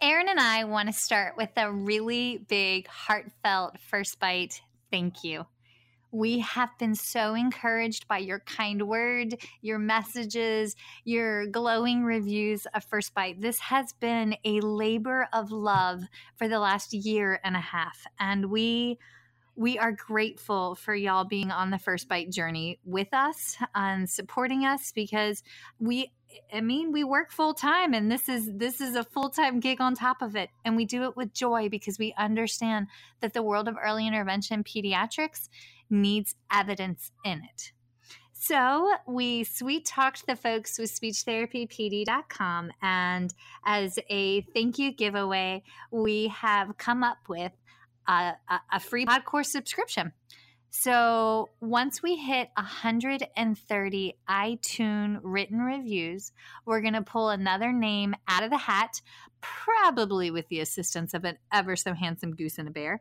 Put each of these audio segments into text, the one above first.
Erin and I want to start with a really big, heartfelt first bite thank you. We have been so encouraged by your kind word, your messages, your glowing reviews of First Bite. This has been a labor of love for the last year and a half. And we we are grateful for y'all being on the First Bite journey with us and supporting us because we I mean, we work full time and this is this is a full-time gig on top of it and we do it with joy because we understand that the world of early intervention pediatrics needs evidence in it. So we sweet talked the folks with speechtherapypd.com and as a thank you giveaway, we have come up with a, a, a free pod course subscription. So once we hit 130 iTunes written reviews, we're going to pull another name out of the hat, probably with the assistance of an ever so handsome goose and a bear.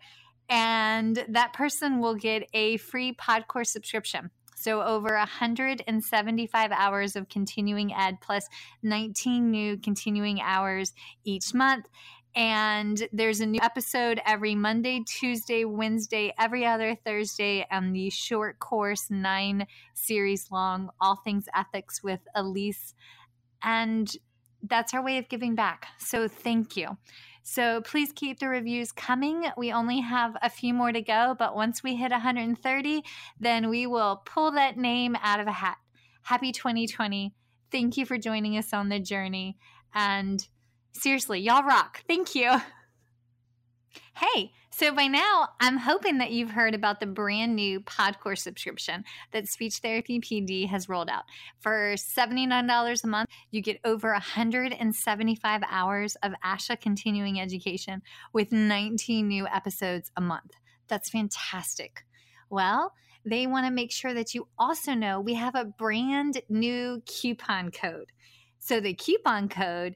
And that person will get a free Podcourse subscription. So, over 175 hours of continuing ed plus 19 new continuing hours each month. And there's a new episode every Monday, Tuesday, Wednesday, every other Thursday, and the short course, nine series long, All Things Ethics with Elise. And that's our way of giving back. So thank you. So please keep the reviews coming. We only have a few more to go, but once we hit 130, then we will pull that name out of a hat. Happy 2020. Thank you for joining us on the journey. And Seriously, y'all rock. Thank you. Hey, so by now, I'm hoping that you've heard about the brand new Podcourse subscription that Speech Therapy PD has rolled out. For $79 a month, you get over 175 hours of ASHA continuing education with 19 new episodes a month. That's fantastic. Well, they want to make sure that you also know we have a brand new coupon code. So the coupon code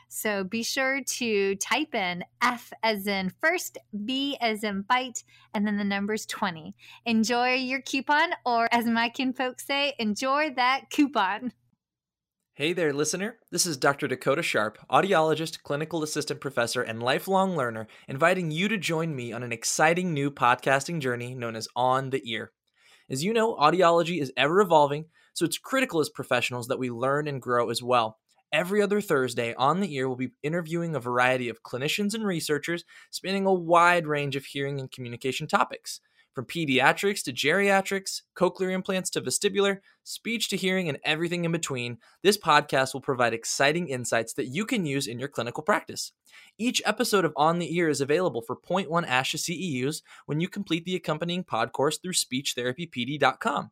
So be sure to type in F as in first, B as in bite, and then the number's 20. Enjoy your coupon, or as my kin folks say, enjoy that coupon. Hey there, listener. This is Dr. Dakota Sharp, audiologist, clinical assistant professor, and lifelong learner, inviting you to join me on an exciting new podcasting journey known as On the Ear. As you know, audiology is ever evolving, so it's critical as professionals that we learn and grow as well. Every other Thursday, On the Ear we'll be interviewing a variety of clinicians and researchers spanning a wide range of hearing and communication topics. From pediatrics to geriatrics, cochlear implants to vestibular, speech to hearing, and everything in between, this podcast will provide exciting insights that you can use in your clinical practice. Each episode of On the Ear is available for 0.1 ASHA CEUs when you complete the accompanying pod course through speechtherapypd.com.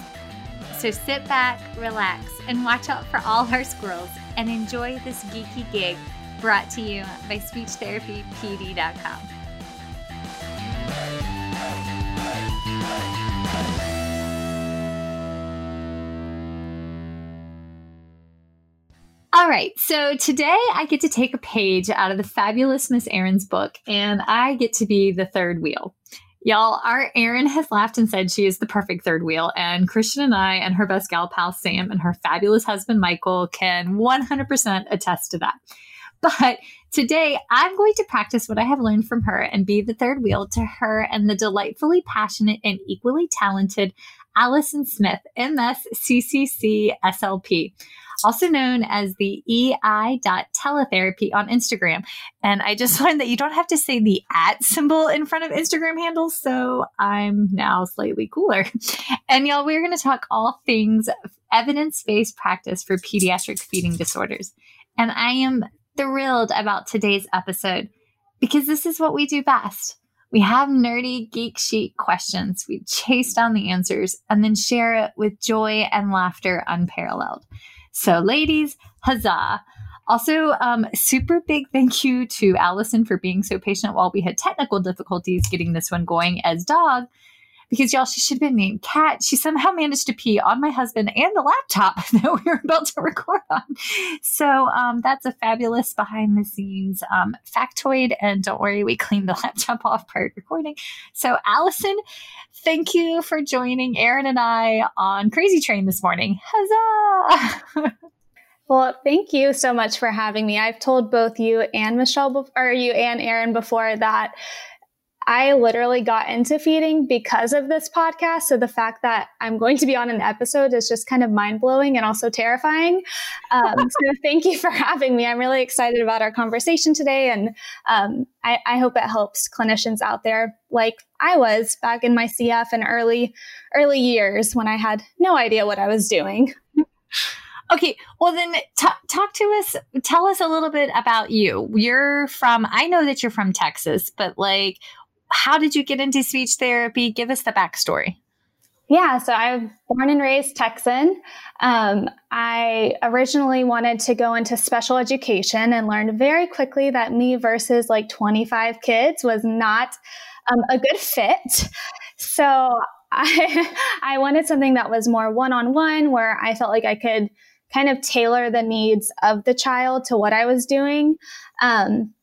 So sit back, relax, and watch out for all our squirrels and enjoy this geeky gig brought to you by SpeechTherapyPD.com. All right, so today I get to take a page out of the fabulous Miss Erin's book, and I get to be the third wheel. Y'all, our Erin has laughed and said she is the perfect third wheel, and Christian and I and her best gal pal Sam and her fabulous husband Michael can 100% attest to that. But today I'm going to practice what I have learned from her and be the third wheel to her and the delightfully passionate and equally talented Allison Smith, MS CCC SLP also known as the EI.teletherapy on Instagram. And I just learned that you don't have to say the at symbol in front of Instagram handles. So I'm now slightly cooler. And y'all, we're going to talk all things evidence based practice for pediatric feeding disorders. And I am thrilled about today's episode because this is what we do best. We have nerdy geek chic questions. We chase down the answers and then share it with joy and laughter unparalleled. So, ladies, huzzah. Also, um, super big thank you to Allison for being so patient while we had technical difficulties getting this one going as dog. Because y'all, she should have been named Cat. She somehow managed to pee on my husband and the laptop that we were about to record on. So um, that's a fabulous behind the scenes um, factoid. And don't worry, we cleaned the laptop off prior to recording. So Allison, thank you for joining Erin and I on Crazy Train this morning. Huzzah! Well, thank you so much for having me. I've told both you and Michelle, or you and Erin before that I literally got into feeding because of this podcast. So the fact that I'm going to be on an episode is just kind of mind blowing and also terrifying. Um, so thank you for having me. I'm really excited about our conversation today. And um, I, I hope it helps clinicians out there like I was back in my CF and early, early years when I had no idea what I was doing. Okay, well then t- talk to us. Tell us a little bit about you. You're from. I know that you're from Texas, but like, how did you get into speech therapy? Give us the backstory. Yeah, so I'm born and raised Texan. Um, I originally wanted to go into special education and learned very quickly that me versus like 25 kids was not um, a good fit. So I, I wanted something that was more one on one, where I felt like I could kind of tailor the needs of the child to what I was doing. Um,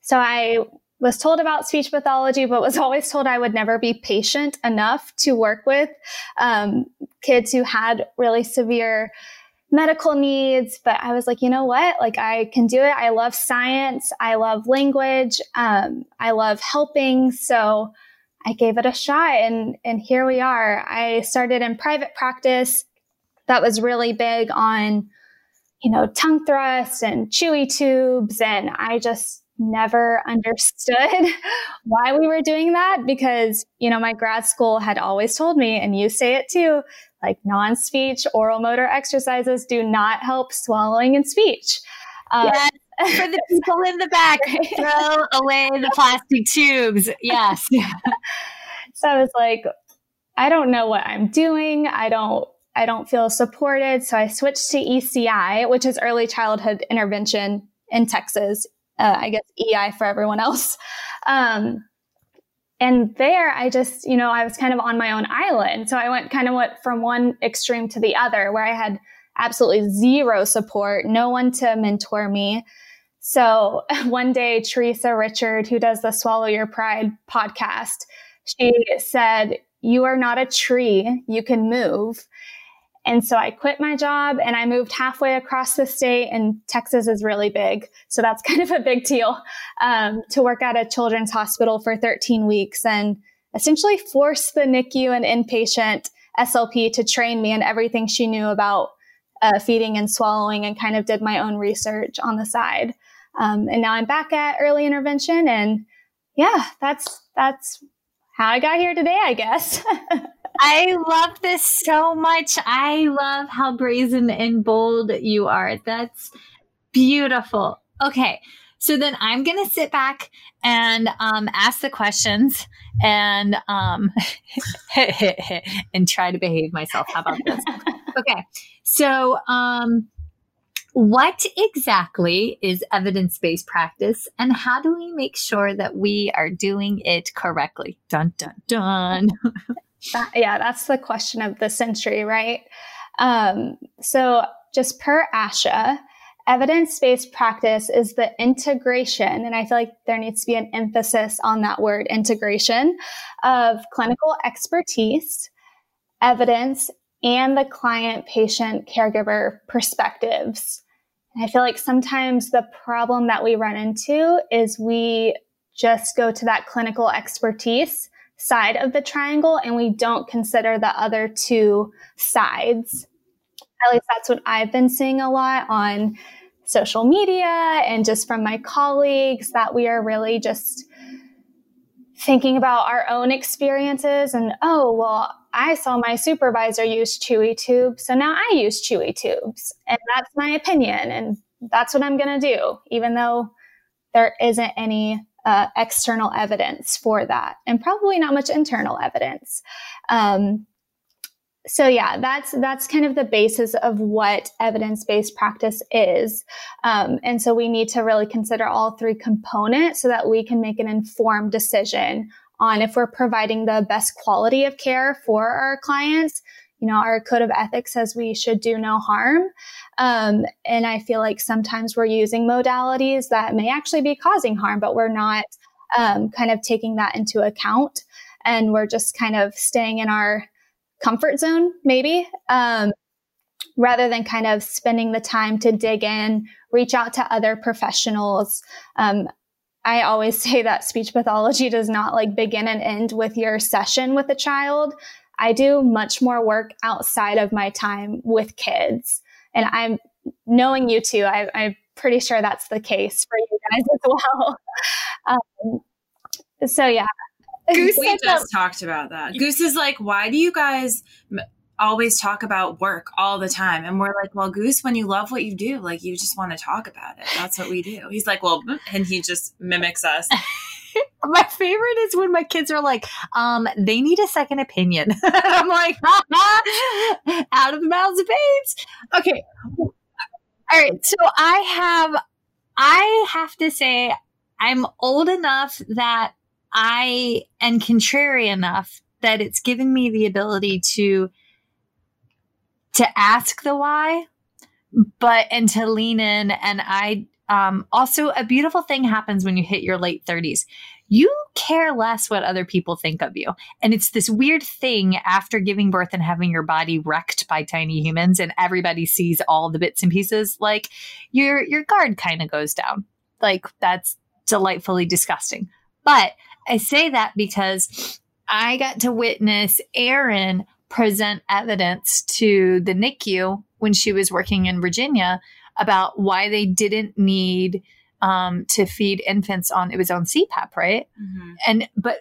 so I was told about speech pathology, but was always told I would never be patient enough to work with um, kids who had really severe medical needs. But I was like, you know what? Like, I can do it. I love science. I love language. Um, I love helping. So I gave it a shot, and and here we are. I started in private practice that was really big on, you know, tongue thrusts and chewy tubes. And I just never understood why we were doing that because, you know, my grad school had always told me, and you say it too, like non speech oral motor exercises do not help swallowing and speech. Um, yes. For the people in the back, throw away the plastic tubes. Yes. so I was like, I don't know what I'm doing. I don't I don't feel supported. So I switched to ECI, which is early childhood intervention in Texas. Uh, I guess EI for everyone else. Um, and there I just, you know, I was kind of on my own island. So I went kind of went from one extreme to the other where I had absolutely zero support, no one to mentor me. So one day, Theresa Richard, who does the Swallow Your Pride podcast, she said, you are not a tree. You can move. And so I quit my job and I moved halfway across the state and Texas is really big. So that's kind of a big deal, um, to work at a children's hospital for 13 weeks and essentially force the NICU and inpatient SLP to train me in everything she knew about uh, feeding and swallowing and kind of did my own research on the side. Um, and now I'm back at early intervention and yeah, that's, that's how I got here today, I guess. I love this so much. I love how brazen and bold you are. That's beautiful. Okay. So then I'm going to sit back and um, ask the questions and um, and try to behave myself. How about this? Okay. So um, what exactly is evidence based practice and how do we make sure that we are doing it correctly? Dun, dun, dun. That, yeah, that's the question of the century, right? Um, so, just per ASHA, evidence based practice is the integration, and I feel like there needs to be an emphasis on that word integration of clinical expertise, evidence, and the client, patient, caregiver perspectives. And I feel like sometimes the problem that we run into is we just go to that clinical expertise side of the triangle and we don't consider the other two sides. At least that's what I've been seeing a lot on social media and just from my colleagues that we are really just thinking about our own experiences and oh well i saw my supervisor use chewy tubes so now i use chewy tubes and that's my opinion and that's what i'm going to do even though there isn't any uh, external evidence for that, and probably not much internal evidence. Um, so yeah, that's that's kind of the basis of what evidence-based practice is, um, and so we need to really consider all three components so that we can make an informed decision on if we're providing the best quality of care for our clients you know, our code of ethics says we should do no harm. Um, and I feel like sometimes we're using modalities that may actually be causing harm, but we're not um, kind of taking that into account. And we're just kind of staying in our comfort zone, maybe, um, rather than kind of spending the time to dig in, reach out to other professionals. Um, I always say that speech pathology does not like begin and end with your session with a child. I do much more work outside of my time with kids. And I'm knowing you too, I, am pretty sure that's the case for you guys as well. Um, so, yeah. Goose we just talked about that. Goose is like, why do you guys always talk about work all the time? And we're like, well, Goose, when you love what you do, like you just want to talk about it. That's what we do. He's like, well, and he just mimics us. my favorite is when my kids are like, um, they need a second opinion. I'm like, out of the mouths of babes. Okay. All right. So I have, I have to say, I'm old enough that I am contrary enough that it's given me the ability to to ask the why, but and to lean in. And I um, also, a beautiful thing happens when you hit your late 30s. You care less what other people think of you. And it's this weird thing after giving birth and having your body wrecked by tiny humans and everybody sees all the bits and pieces, like your your guard kind of goes down. Like that's delightfully disgusting. But I say that because I got to witness Erin present evidence to the NICU when she was working in Virginia about why they didn't need um, to feed infants on it was on CPAP, right? Mm-hmm. And but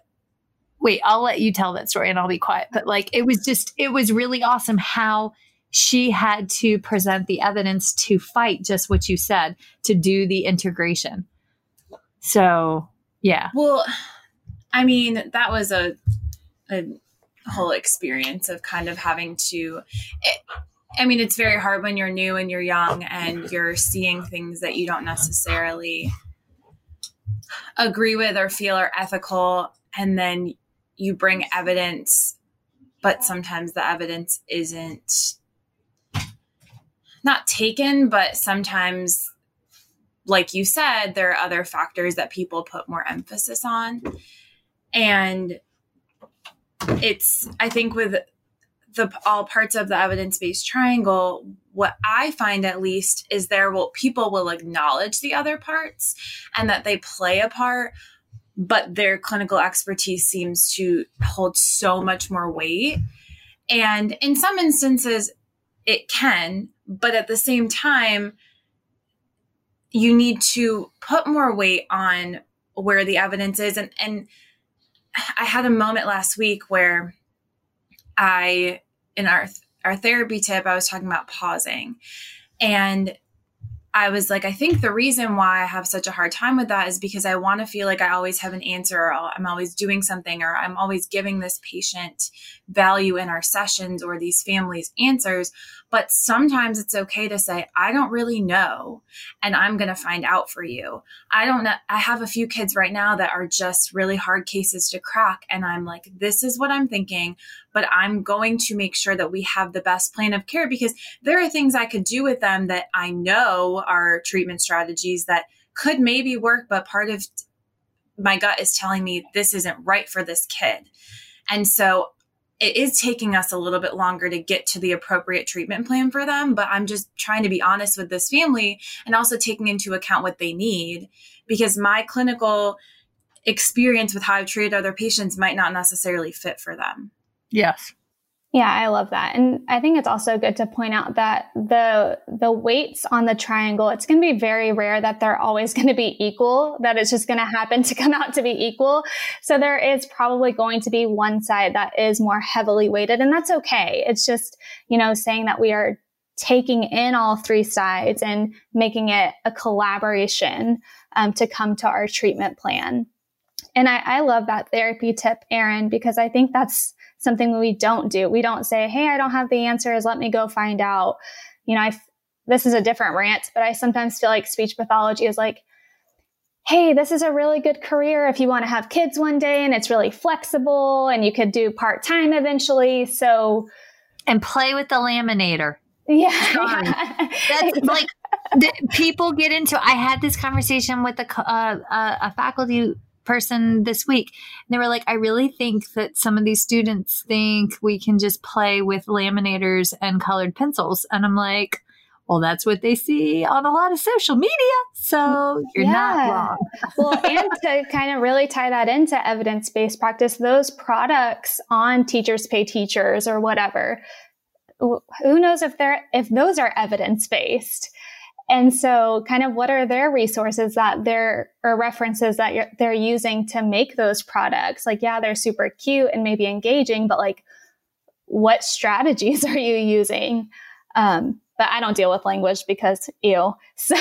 wait, I'll let you tell that story and I'll be quiet. But like it was just it was really awesome how she had to present the evidence to fight just what you said to do the integration. So yeah. Well, I mean that was a a whole experience of kind of having to. It, I mean, it's very hard when you're new and you're young and you're seeing things that you don't necessarily agree with or feel are ethical. And then you bring evidence, but sometimes the evidence isn't not taken, but sometimes, like you said, there are other factors that people put more emphasis on. And it's I think with the all parts of the evidence-based triangle what i find at least is there will people will acknowledge the other parts and that they play a part but their clinical expertise seems to hold so much more weight. And in some instances it can but at the same time you need to put more weight on where the evidence is. And and i had a moment last week where i in our our therapy tip, I was talking about pausing. And I was like, I think the reason why I have such a hard time with that is because I want to feel like I always have an answer, or I'm always doing something, or I'm always giving this patient value in our sessions or these families answers. But sometimes it's okay to say, I don't really know, and I'm going to find out for you. I don't know. I have a few kids right now that are just really hard cases to crack. And I'm like, this is what I'm thinking, but I'm going to make sure that we have the best plan of care because there are things I could do with them that I know are treatment strategies that could maybe work, but part of my gut is telling me this isn't right for this kid. And so it is taking us a little bit longer to get to the appropriate treatment plan for them. But I'm just trying to be honest with this family and also taking into account what they need because my clinical experience with how I've treated other patients might not necessarily fit for them. Yes. Yeah, I love that. And I think it's also good to point out that the the weights on the triangle, it's going to be very rare that they're always going to be equal, that it's just going to happen to come out to be equal. So there is probably going to be one side that is more heavily weighted and that's okay. It's just, you know, saying that we are taking in all three sides and making it a collaboration um, to come to our treatment plan. And I, I love that therapy tip, Erin, because I think that's something we don't do. We don't say, Hey, I don't have the answers. Let me go find out. You know, I, this is a different rant, but I sometimes feel like speech pathology is like, Hey, this is a really good career if you want to have kids one day and it's really flexible and you could do part time eventually. So, and play with the laminator. Yeah. yeah. That's like people get into. I had this conversation with a, uh, a faculty person mm. this week. And they were like, I really think that some of these students think we can just play with laminators and colored pencils. And I'm like, well, that's what they see on a lot of social media. So mm, you're yeah. not wrong. well, and to kind of really tie that into evidence based practice, those products on teachers pay teachers or whatever, who knows if they're, if those are evidence based? And so, kind of, what are their resources that they're or references that they're using to make those products? Like, yeah, they're super cute and maybe engaging, but like, what strategies are you using? Um, but I don't deal with language because ew. So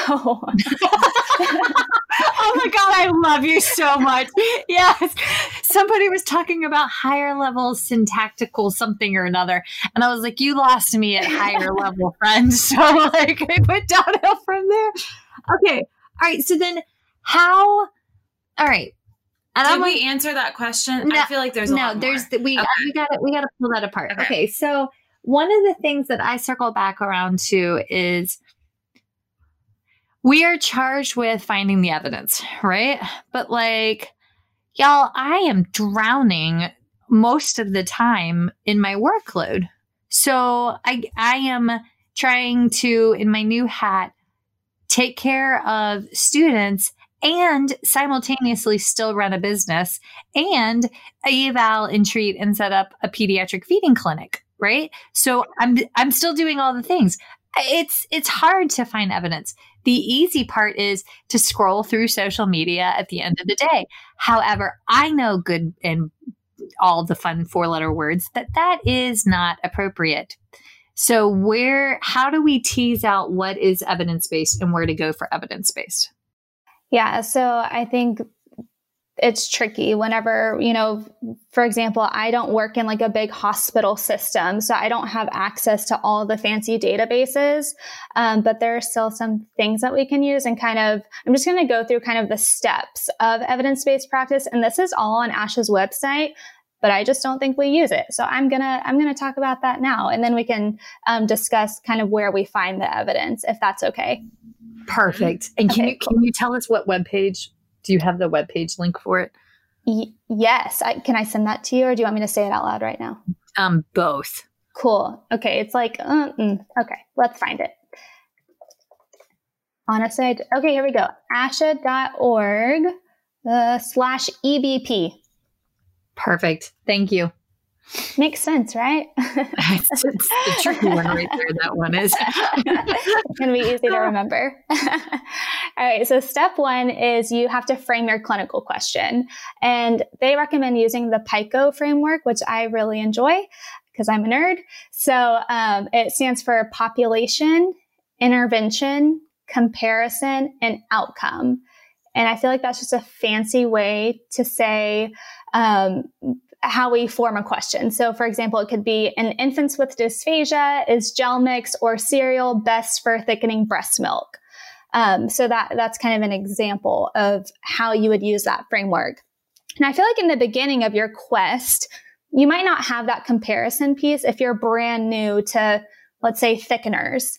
oh my god, I love you so much. Yes. Somebody was talking about higher level syntactical something or another. And I was like, you lost me at higher level, friend. So like I went downhill from there. Okay. All right. So then how all right. And Did I'm we answer that question? No, I feel like there's no. there's the, we okay. we got to we got to pull that apart. Okay. okay. So one of the things that I circle back around to is we are charged with finding the evidence, right? But like, y'all, I am drowning most of the time in my workload. So I, I am trying to, in my new hat, take care of students and simultaneously still run a business and eval and treat and set up a pediatric feeding clinic right so i'm i'm still doing all the things it's it's hard to find evidence the easy part is to scroll through social media at the end of the day. However, I know good and all the fun four letter words that that is not appropriate. So where how do we tease out what is evidence based and where to go for evidence based? Yeah, so I think it's tricky whenever, you know, for example, I don't work in like a big hospital system, so I don't have access to all the fancy databases. Um, but there are still some things that we can use and kind of, I'm just going to go through kind of the steps of evidence based practice. And this is all on ASHA's website. But I just don't think we use it. So I'm gonna I'm gonna talk about that now, and then we can um, discuss kind of where we find the evidence, if that's okay. Perfect. And okay, can you cool. can you tell us what web page do you have the web page link for it? Y- yes. I, can I send that to you or do you want me to say it out loud right now? Um, both. Cool. Okay. It's like, uh, mm, okay, let's find it. Honestly, I d- okay, here we go. asha.org uh, slash EBP. Perfect. Thank you. Makes sense, right? it's, the tricky one right there. That one is. it's going to be easy to remember. All right. So, step one is you have to frame your clinical question. And they recommend using the PICO framework, which I really enjoy because I'm a nerd. So, um, it stands for population, intervention, comparison, and outcome. And I feel like that's just a fancy way to say um, how we form a question. So, for example, it could be in infants with dysphagia, is Gelmix or cereal best for thickening breast milk? Um, so that that's kind of an example of how you would use that framework. And I feel like in the beginning of your quest, you might not have that comparison piece if you're brand new to, let's say, thickeners.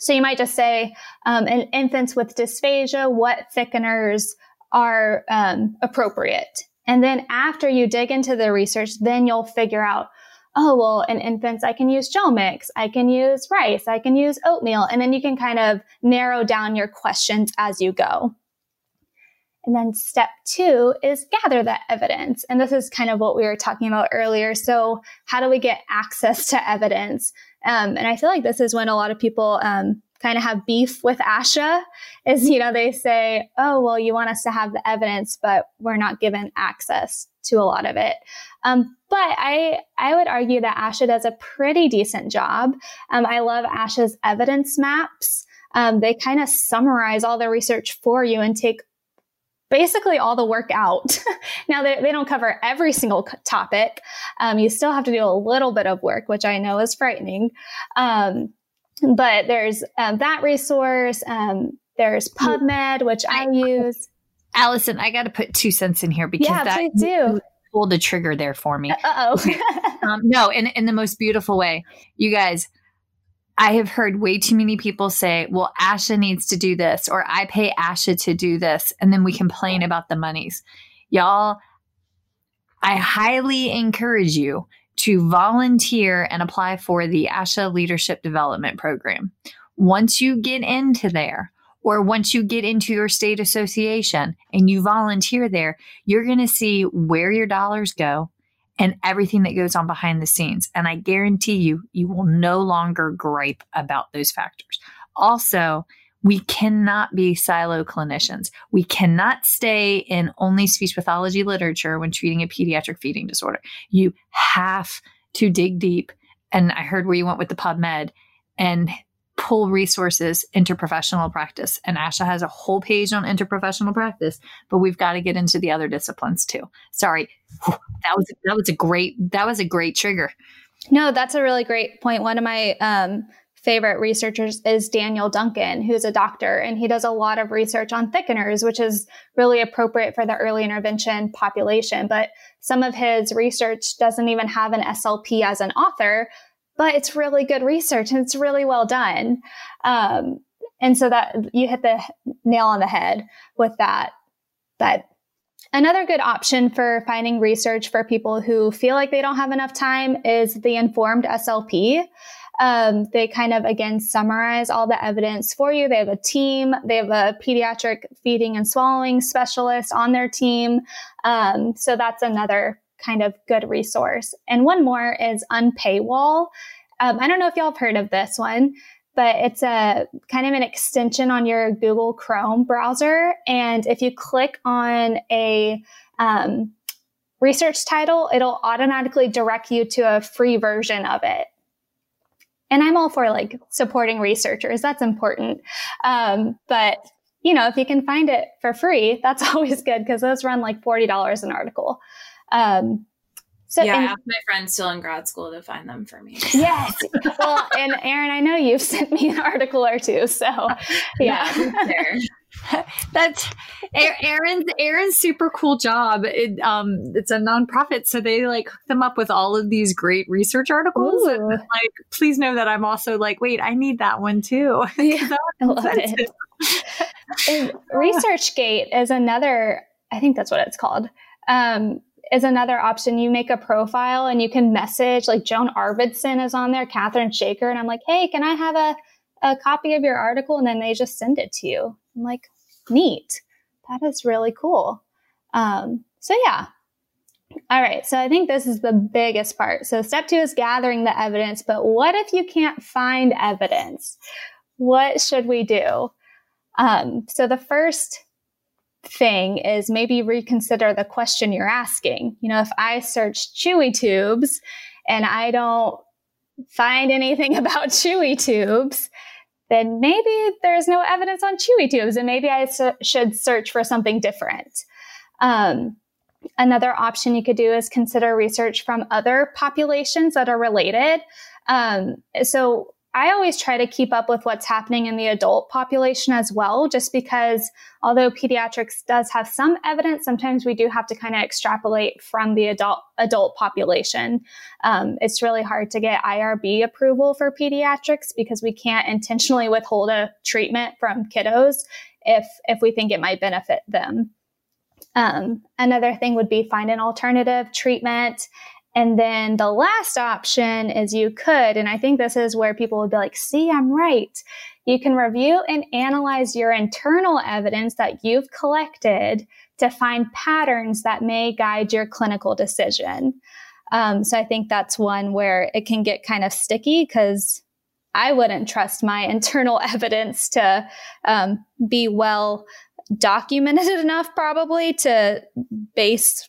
So you might just say, um, in infants with dysphagia, what thickeners are um, appropriate? And then after you dig into the research, then you'll figure out, oh, well, in infants, I can use Gelmix, I can use rice, I can use oatmeal. And then you can kind of narrow down your questions as you go. And then step two is gather that evidence. And this is kind of what we were talking about earlier. So, how do we get access to evidence? Um, and I feel like this is when a lot of people um, kind of have beef with ASHA is, you know, they say, oh, well, you want us to have the evidence, but we're not given access to a lot of it. Um, but I, I would argue that ASHA does a pretty decent job. Um, I love ASHA's evidence maps. Um, they kind of summarize all the research for you and take basically all the work out. now, they, they, don't cover every single topic. Um, you still have to do a little bit of work, which I know is frightening. Um, but there's um, that resource. Um, there's PubMed, which I, I use. Allison, I got to put two cents in here because yeah, that please do. pulled the trigger there for me. Uh oh. um, no, in in the most beautiful way, you guys. I have heard way too many people say, well, ASHA needs to do this, or I pay ASHA to do this. And then we complain about the monies. Y'all, I highly encourage you to volunteer and apply for the ASHA Leadership Development Program. Once you get into there, or once you get into your state association and you volunteer there, you're going to see where your dollars go and everything that goes on behind the scenes. And I guarantee you, you will no longer gripe about those factors. Also, we cannot be silo clinicians. We cannot stay in only speech pathology literature when treating a pediatric feeding disorder. You have to dig deep. And I heard where you went with the PubMed and pull resources interprofessional practice. And ASHA has a whole page on interprofessional practice, but we've got to get into the other disciplines too. Sorry. That was that was a great that was a great trigger. No, that's a really great point. One of my um, favorite researchers is Daniel Duncan, who's a doctor, and he does a lot of research on thickeners, which is really appropriate for the early intervention population. But some of his research doesn't even have an SLP as an author, but it's really good research and it's really well done. Um, and so that you hit the nail on the head with that. But another good option for finding research for people who feel like they don't have enough time is the informed SLP. Um, they kind of again summarize all the evidence for you. They have a team. They have a pediatric feeding and swallowing specialist on their team. Um, so that's another kind of good resource. And one more is Unpaywall. Um, I don't know if y'all have heard of this one, but it's a kind of an extension on your Google Chrome browser. And if you click on a um, research title, it'll automatically direct you to a free version of it. And I'm all for like supporting researchers. That's important. Um, but you know, if you can find it for free, that's always good because those run like $40 an article. Um, so yeah, and, I asked my friends still in grad school to find them for me. Yes. well, and Erin, I know you've sent me an article or two, so yeah. That's Aaron's Erin's super cool job. It, um, it's a nonprofit, so they like hook them up with all of these great research articles. And, like, please know that I'm also like, wait, I need that one too. Yeah, I love it. ResearchGate is another. I think that's what it's called um, is another option. You make a profile and you can message like Joan Arvedson is on there, Catherine Shaker, and I'm like, hey, can I have a, a copy of your article? And then they just send it to you. I'm like, neat. That is really cool. Um, so yeah. All right. So I think this is the biggest part. So step two is gathering the evidence, but what if you can't find evidence? What should we do? Um, so the first thing is maybe reconsider the question you're asking. You know, if I search chewy tubes and I don't find anything about chewy tubes, then maybe there's no evidence on chewy tubes and maybe I su- should search for something different. Um, another option you could do is consider research from other populations that are related. Um, so I always try to keep up with what's happening in the adult population as well, just because although pediatrics does have some evidence, sometimes we do have to kind of extrapolate from the adult adult population. Um, it's really hard to get IRB approval for pediatrics because we can't intentionally withhold a treatment from kiddos if if we think it might benefit them. Um, another thing would be find an alternative treatment and then the last option is you could, and I think this is where people would be like, see, I'm right. You can review and analyze your internal evidence that you've collected to find patterns that may guide your clinical decision. Um, so I think that's one where it can get kind of sticky because I wouldn't trust my internal evidence to um, be well documented enough, probably to base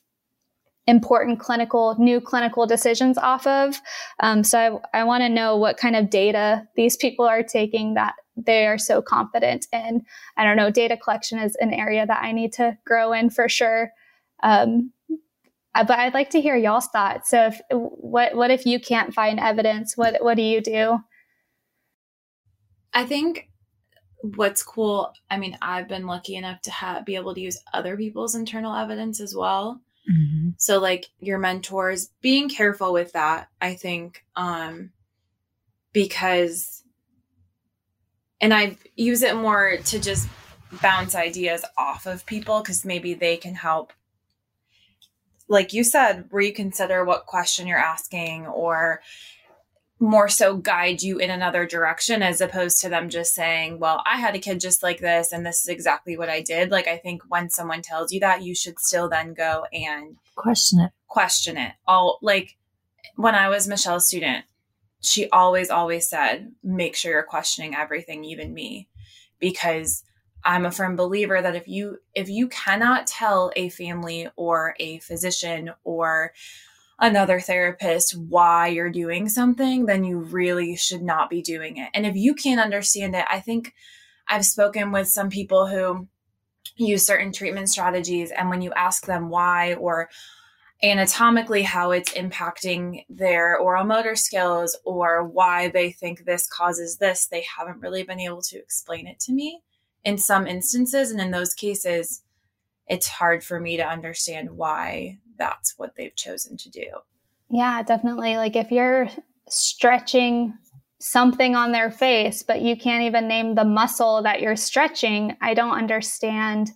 important clinical, new clinical decisions off of. Um, so I, I want to know what kind of data these people are taking that they are so confident in. I don't know, data collection is an area that I need to grow in for sure. Um, uh, but I'd like to hear y'all's thoughts. So, if, what what if you can't find evidence? What what do you do? I think what's cool. I mean, I've been lucky enough to be able to use other people's internal evidence as well. Mm-hmm. So like your mentors, being careful with that, I think, um, because, and I use it more to just bounce ideas off of people because maybe they can help. Like you said, reconsider what question you're asking or more so guide you in another direction as opposed to them just saying, Well, I had a kid just like this, and this is exactly what I did. Like, I think when someone tells you that, you should still then go and question it. Question it. All like when I was Michelle's student, she always, always said, Make sure you're questioning everything, even me, because I'm a firm believer that if you if you cannot tell a family or a physician or another therapist why you're doing something, then you really should not be doing it. And if you can't understand it, I think I've spoken with some people who use certain treatment strategies, and when you ask them why or anatomically how it's impacting their oral motor skills or why they think this causes this, they haven't really been able to explain it to me in some instances. And in those cases, it's hard for me to understand why that's what they've chosen to do. Yeah, definitely. Like if you're stretching something on their face, but you can't even name the muscle that you're stretching, I don't understand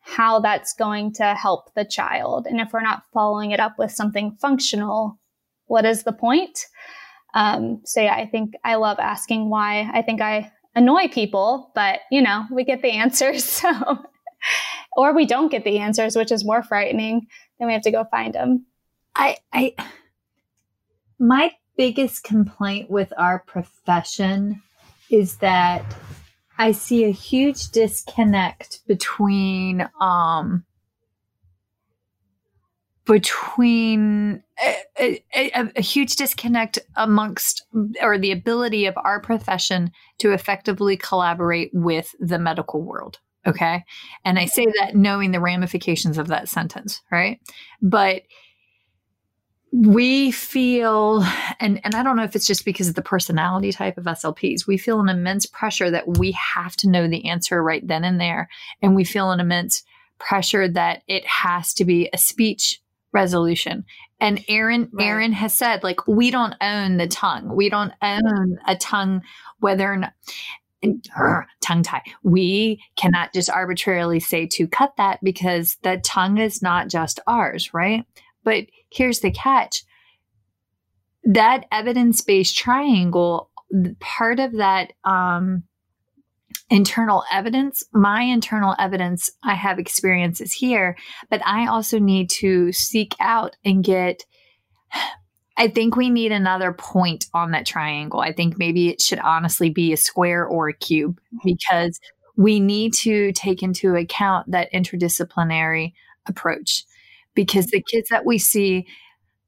how that's going to help the child. And if we're not following it up with something functional, what is the point? Um, so, yeah, I think I love asking why. I think I annoy people, but you know, we get the answers. So, or we don't get the answers, which is more frightening then we have to go find them. I, I, my biggest complaint with our profession is that I see a huge disconnect between, um, between a, a, a, huge disconnect amongst or the ability of our profession to effectively collaborate with the medical world Okay. And I say that knowing the ramifications of that sentence, right? But we feel, and, and I don't know if it's just because of the personality type of SLPs, we feel an immense pressure that we have to know the answer right then and there. And we feel an immense pressure that it has to be a speech resolution. And Erin, right. Erin has said, like, we don't own the tongue. We don't own a tongue, whether or not tongue tie. We cannot just arbitrarily say to cut that because the tongue is not just ours, right? But here's the catch that evidence based triangle, part of that um, internal evidence, my internal evidence, I have experiences here, but I also need to seek out and get I think we need another point on that triangle. I think maybe it should honestly be a square or a cube because we need to take into account that interdisciplinary approach because the kids that we see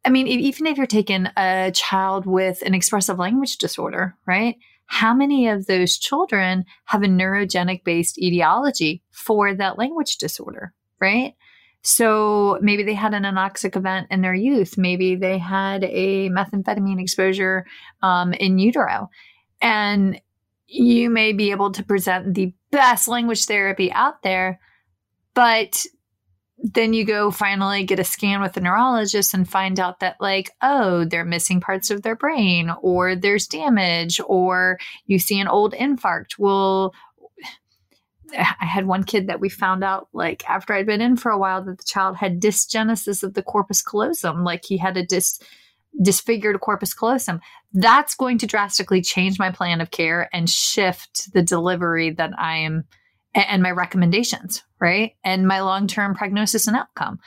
I mean, even if you're taking a child with an expressive language disorder, right? How many of those children have a neurogenic based etiology for that language disorder, right? So maybe they had an anoxic event in their youth. Maybe they had a methamphetamine exposure um, in utero. And you may be able to present the best language therapy out there, but then you go finally get a scan with a neurologist and find out that like oh they're missing parts of their brain or there's damage or you see an old infarct well I had one kid that we found out like after I'd been in for a while that the child had dysgenesis of the corpus callosum, like he had a dis disfigured corpus callosum. That's going to drastically change my plan of care and shift the delivery that I am and my recommendations, right? And my long-term prognosis and outcome.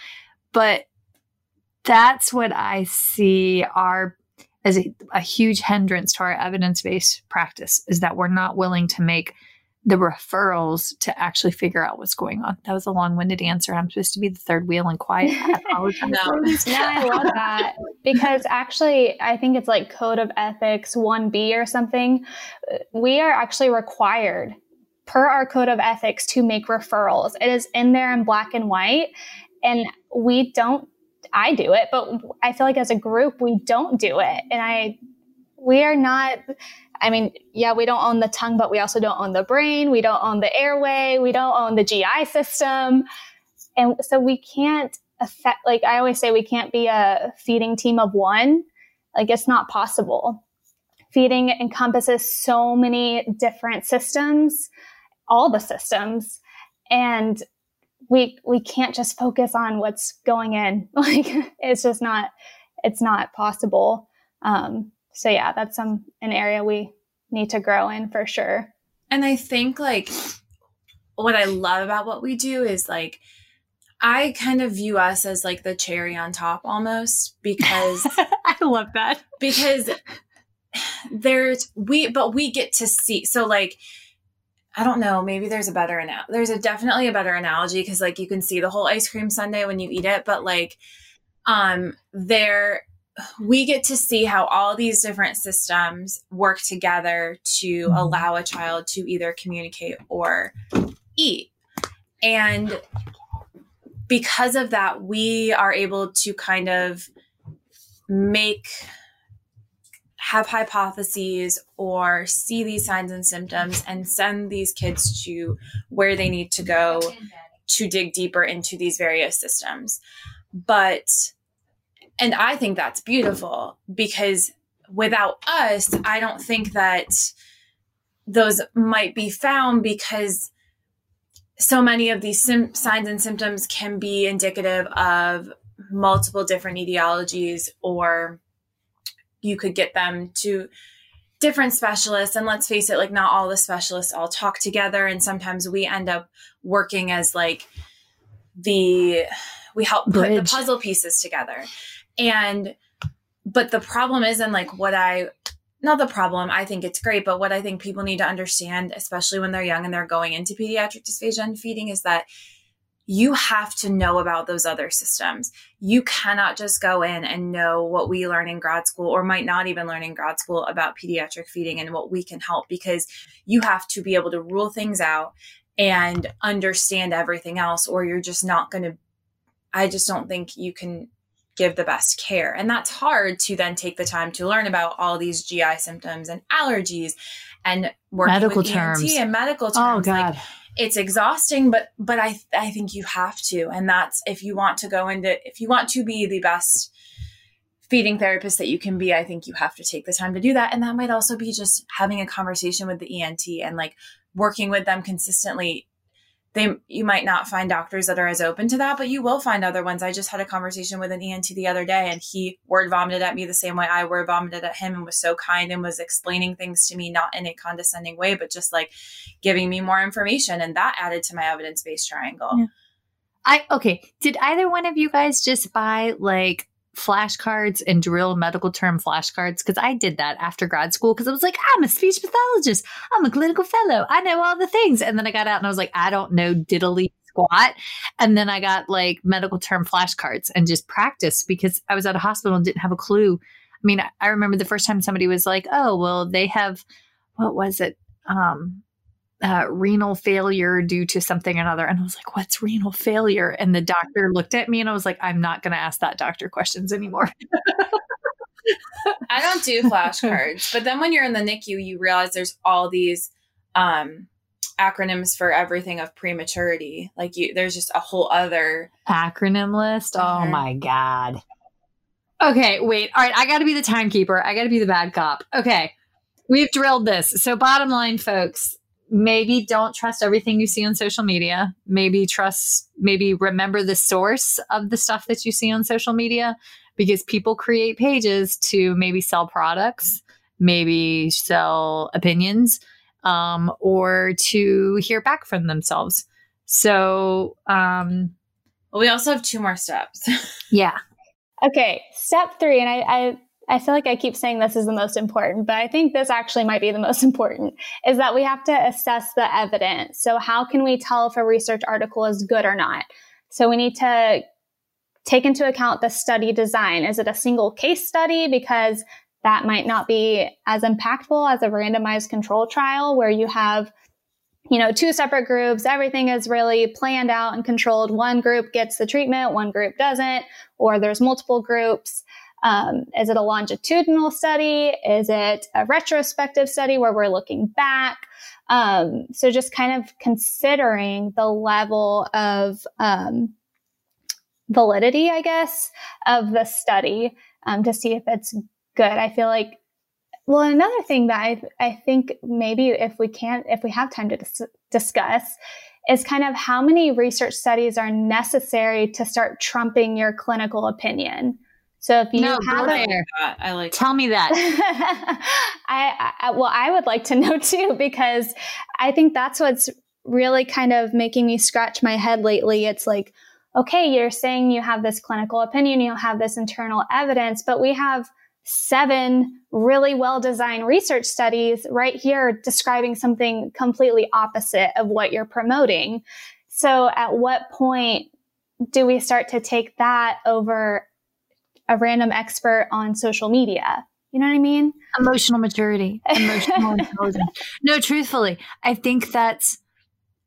But that's what I see are as a, a huge hindrance to our evidence-based practice is that we're not willing to make the referrals to actually figure out what's going on. That was a long winded answer. I'm supposed to be the third wheel and quiet. I no. no, I love that because actually, I think it's like Code of Ethics 1B or something. We are actually required per our Code of Ethics to make referrals. It is in there in black and white. And we don't, I do it, but I feel like as a group, we don't do it. And I, we are not I mean, yeah, we don't own the tongue, but we also don't own the brain. We don't own the airway. We don't own the GI system. And so we can't affect, like I always say, we can't be a feeding team of one. Like it's not possible. Feeding encompasses so many different systems, all the systems. And we, we can't just focus on what's going in. Like it's just not, it's not possible. Um, so yeah, that's some an area we need to grow in for sure. And I think like what I love about what we do is like I kind of view us as like the cherry on top almost because I love that. Because there's we but we get to see so like I don't know, maybe there's a better analogy. There's a definitely a better analogy because like you can see the whole ice cream sundae when you eat it, but like um there we get to see how all these different systems work together to mm-hmm. allow a child to either communicate or eat. And because of that, we are able to kind of make have hypotheses or see these signs and symptoms and send these kids to where they need to go to dig deeper into these various systems. But and I think that's beautiful because without us, I don't think that those might be found because so many of these sim- signs and symptoms can be indicative of multiple different etiologies or you could get them to different specialists. And let's face it like not all the specialists all talk together. And sometimes we end up working as like the we help Bridge. put the puzzle pieces together and, but the problem isn't like what I, not the problem, I think it's great, but what I think people need to understand, especially when they're young and they're going into pediatric dysphagia and feeding, is that you have to know about those other systems. You cannot just go in and know what we learn in grad school or might not even learn in grad school about pediatric feeding and what we can help because you have to be able to rule things out and understand everything else or you're just not going to I just don't think you can give the best care. And that's hard to then take the time to learn about all these GI symptoms and allergies and working medical with terms. ENT and medical oh, terms. Oh God. Like, it's exhausting, but but I I think you have to. And that's if you want to go into if you want to be the best feeding therapist that you can be, I think you have to take the time to do that. And that might also be just having a conversation with the ENT and like working with them consistently. They, you might not find doctors that are as open to that, but you will find other ones. I just had a conversation with an ENT the other day and he word vomited at me the same way I word vomited at him and was so kind and was explaining things to me, not in a condescending way, but just like giving me more information. And that added to my evidence based triangle. Yeah. I, okay. Did either one of you guys just buy like flashcards and drill medical term flashcards because I did that after grad school because I was like, I'm a speech pathologist, I'm a clinical fellow, I know all the things. And then I got out and I was like, I don't know diddly squat. And then I got like medical term flashcards and just practiced because I was at a hospital and didn't have a clue. I mean, I remember the first time somebody was like, oh, well, they have, what was it? Um, uh, renal failure due to something or another. And I was like, what's renal failure? And the doctor looked at me and I was like, I'm not going to ask that doctor questions anymore. I don't do flashcards. But then when you're in the NICU, you realize there's all these um, acronyms for everything of prematurity. Like you, there's just a whole other acronym list. Oh my God. Okay, wait. All right. I got to be the timekeeper. I got to be the bad cop. Okay. We've drilled this. So, bottom line, folks, maybe don't trust everything you see on social media. Maybe trust, maybe remember the source of the stuff that you see on social media because people create pages to maybe sell products, maybe sell opinions, um, or to hear back from themselves. So, um, well, we also have two more steps. yeah. Okay. Step three, and I, I I feel like I keep saying this is the most important, but I think this actually might be the most important is that we have to assess the evidence. So, how can we tell if a research article is good or not? So, we need to take into account the study design. Is it a single case study? Because that might not be as impactful as a randomized control trial where you have you know, two separate groups. Everything is really planned out and controlled. One group gets the treatment, one group doesn't, or there's multiple groups. Um, is it a longitudinal study? Is it a retrospective study where we're looking back? Um, so just kind of considering the level of um, validity, I guess, of the study um, to see if it's good. I feel like well, another thing that I, I think maybe if we can't, if we have time to dis- discuss, is kind of how many research studies are necessary to start trumping your clinical opinion. So if you no, haven't, I like tell me that. I, I well, I would like to know too because I think that's what's really kind of making me scratch my head lately. It's like, okay, you're saying you have this clinical opinion, you have this internal evidence, but we have seven really well designed research studies right here describing something completely opposite of what you're promoting. So at what point do we start to take that over a random expert on social media. You know what I mean? Emotional maturity, emotional intelligence. No, truthfully, I think that's,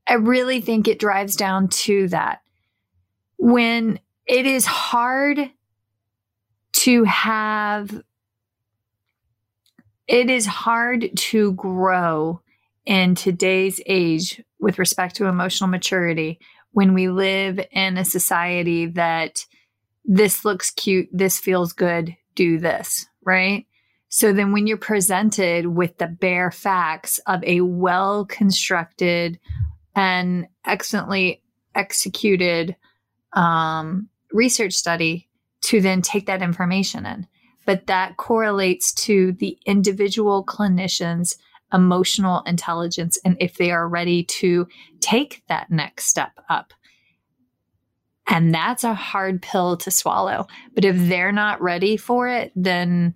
I really think it drives down to that. When it is hard to have, it is hard to grow in today's age with respect to emotional maturity when we live in a society that this looks cute, this feels good, do this, right? So then when you're presented with the bare facts of a well constructed and excellently executed um, research study to then take that information in. But that correlates to the individual clinician's emotional intelligence and if they are ready to take that next step up. And that's a hard pill to swallow. But if they're not ready for it, then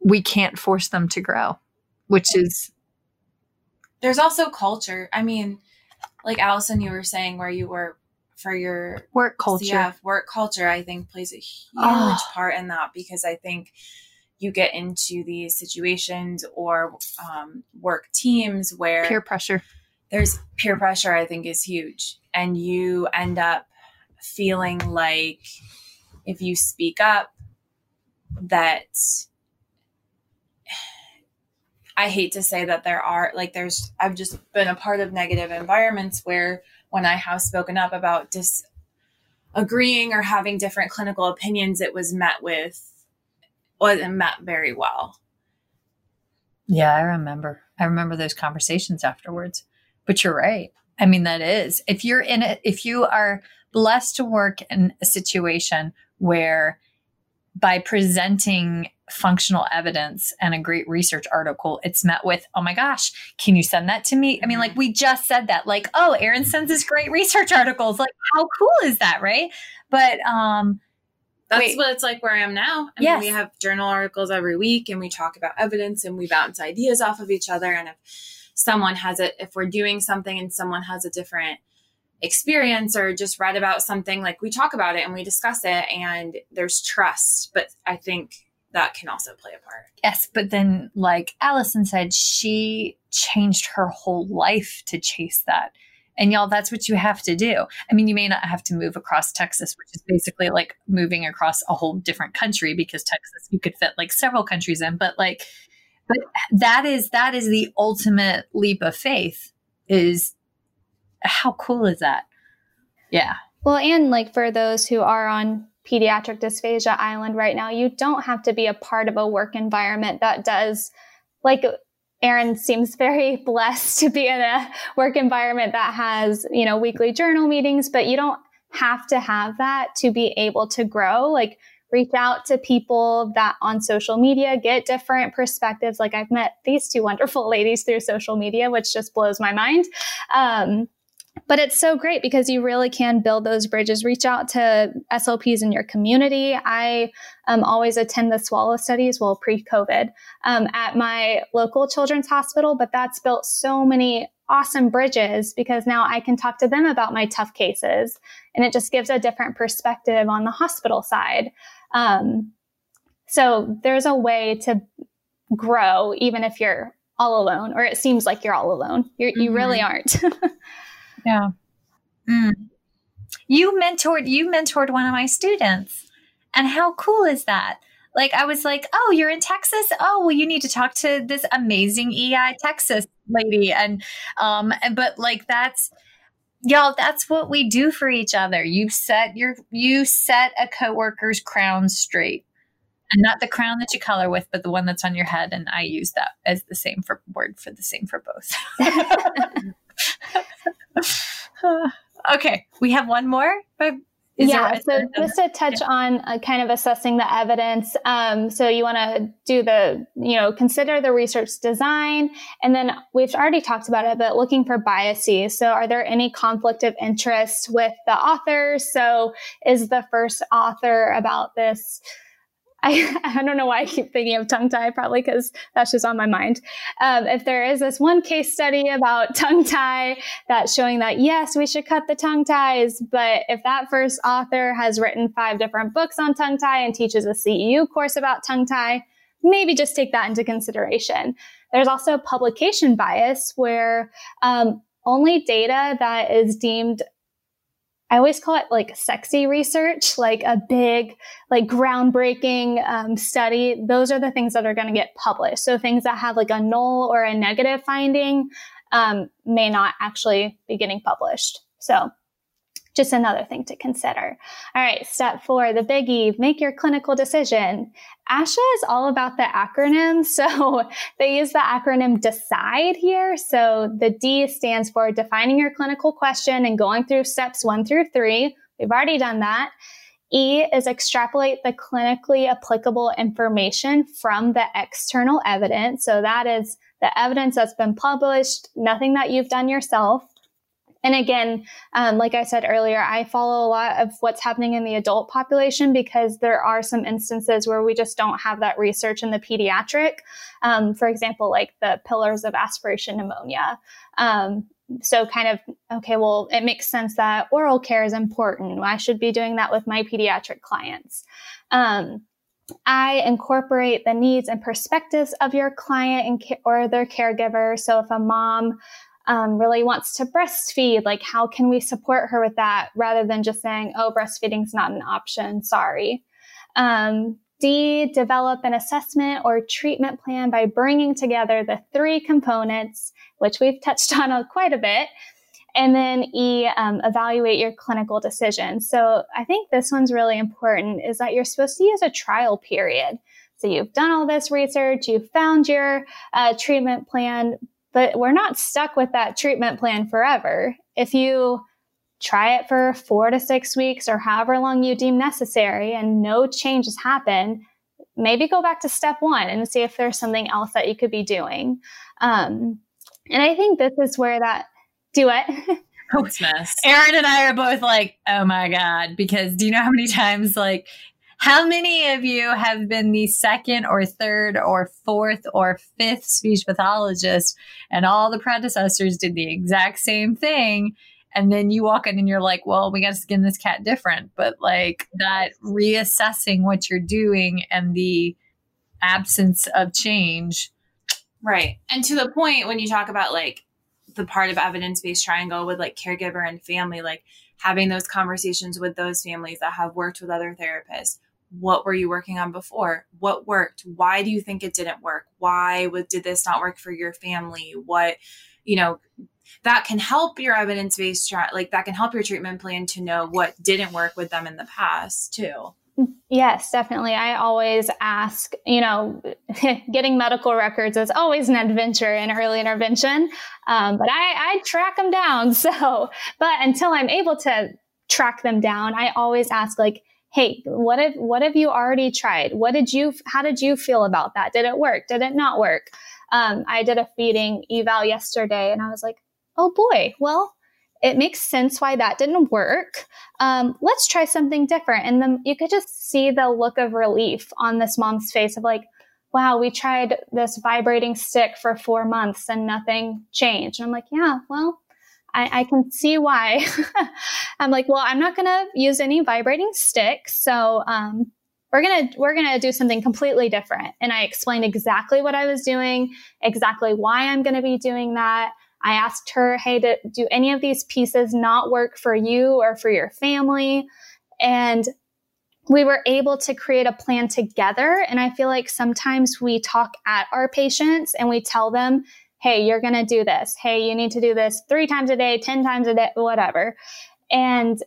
we can't force them to grow, which is. There's also culture. I mean, like Allison, you were saying where you were for your work culture. Yeah, work culture, I think plays a huge oh. part in that because I think you get into these situations or um, work teams where peer pressure. There's peer pressure, I think, is huge. And you end up feeling like if you speak up, that I hate to say that there are like there's I've just been a part of negative environments where when I have spoken up about disagreeing or having different clinical opinions, it was met with wasn't met very well. Yeah, I remember. I remember those conversations afterwards. But you're right. I mean, that is if you're in it, if you are blessed to work in a situation where by presenting functional evidence and a great research article, it's met with, oh my gosh, can you send that to me? I mean, like we just said that, like, oh, Erin sends us great research articles. Like, how cool is that, right? But um that's Wait. what it's like where I am now. I yes. mean, we have journal articles every week and we talk about evidence and we bounce ideas off of each other. And if someone has it, if we're doing something and someone has a different experience or just read about something, like we talk about it and we discuss it and there's trust. But I think that can also play a part. Yes. But then, like Allison said, she changed her whole life to chase that. And y'all, that's what you have to do. I mean, you may not have to move across Texas, which is basically like moving across a whole different country because Texas, you could fit like several countries in, but like, but that is, that is the ultimate leap of faith is how cool is that? Yeah. Well, and like for those who are on pediatric dysphagia island right now, you don't have to be a part of a work environment that does like Erin seems very blessed to be in a work environment that has, you know, weekly journal meetings, but you don't have to have that to be able to grow. Like reach out to people that on social media get different perspectives. Like I've met these two wonderful ladies through social media, which just blows my mind. Um, but it's so great because you really can build those bridges. Reach out to SLPs in your community. I um, always attend the swallow studies, well, pre COVID, um, at my local children's hospital, but that's built so many awesome bridges because now I can talk to them about my tough cases and it just gives a different perspective on the hospital side. Um, so there's a way to grow even if you're all alone or it seems like you're all alone. You're, mm-hmm. You really aren't. Yeah. Mm. You mentored you mentored one of my students. And how cool is that? Like I was like, "Oh, you're in Texas? Oh, well you need to talk to this amazing EI Texas lady." And um but like that's y'all that's what we do for each other. You set your you set a coworker's crown straight. And not the crown that you color with, but the one that's on your head. And I use that as the same for word for the same for both. okay, we have one more. But yeah, so just to touch yeah. on uh, kind of assessing the evidence. Um, so you want to do the, you know, consider the research design. And then we've already talked about it, but looking for biases. So are there any conflict of interest with the authors? So is the first author about this? I, I don't know why I keep thinking of tongue tie, probably because that's just on my mind. Um, if there is this one case study about tongue tie that's showing that, yes, we should cut the tongue ties, but if that first author has written five different books on tongue tie and teaches a CEU course about tongue tie, maybe just take that into consideration. There's also publication bias where um, only data that is deemed I always call it like sexy research, like a big, like groundbreaking um, study. Those are the things that are going to get published. So things that have like a null or a negative finding um, may not actually be getting published. So just another thing to consider. All right, step four, the biggie, make your clinical decision. ASHA is all about the acronym. So they use the acronym DECIDE here. So the D stands for defining your clinical question and going through steps one through three. We've already done that. E is extrapolate the clinically applicable information from the external evidence. So that is the evidence that's been published, nothing that you've done yourself. And again, um, like I said earlier, I follow a lot of what's happening in the adult population because there are some instances where we just don't have that research in the pediatric. Um, for example, like the pillars of aspiration pneumonia. Um, so kind of okay well it makes sense that oral care is important i should be doing that with my pediatric clients um, I incorporate the needs and perspectives of your client and or their caregiver. So if a mom um, really wants to breastfeed, like how can we support her with that rather than just saying, oh, breastfeeding's not an option, sorry. Um, D, develop an assessment or treatment plan by bringing together the three components, which we've touched on quite a bit. And then E, um, evaluate your clinical decision. So I think this one's really important is that you're supposed to use a trial period. So you've done all this research, you've found your uh, treatment plan, but we're not stuck with that treatment plan forever. If you try it for four to six weeks or however long you deem necessary and no changes happen, maybe go back to step one and see if there's something else that you could be doing. Um, and I think this is where that do it. Christmas. Erin and I are both like, oh my God, because do you know how many times, like, how many of you have been the second or third or fourth or fifth speech pathologist and all the predecessors did the exact same thing? And then you walk in and you're like, well, we got to skin this cat different. But like that reassessing what you're doing and the absence of change. Right. And to the point when you talk about like the part of evidence based triangle with like caregiver and family, like having those conversations with those families that have worked with other therapists. What were you working on before? What worked? Why do you think it didn't work? Why did this not work for your family? What, you know, that can help your evidence based tra- like that can help your treatment plan to know what didn't work with them in the past too Yes, definitely. I always ask, you know, getting medical records is always an adventure in early intervention, um, but I, I track them down. So, but until I'm able to track them down, I always ask, like, hey, what have what have you already tried? What did you? How did you feel about that? Did it work? Did it not work? Um, I did a feeding eval yesterday, and I was like, oh boy, well, it makes sense why that didn't work. Um, let's try something different. And then you could just see the look of relief on this mom's face of like, wow, we tried this vibrating stick for four months and nothing changed. And I'm like, yeah, well, I, I can see why. I'm like, well, I'm not going to use any vibrating sticks. So, um, we're going to we're going to do something completely different and i explained exactly what i was doing exactly why i'm going to be doing that I asked her, hey, do, do any of these pieces not work for you or for your family? And we were able to create a plan together. And I feel like sometimes we talk at our patients and we tell them, hey, you're going to do this. Hey, you need to do this three times a day, 10 times a day, whatever. And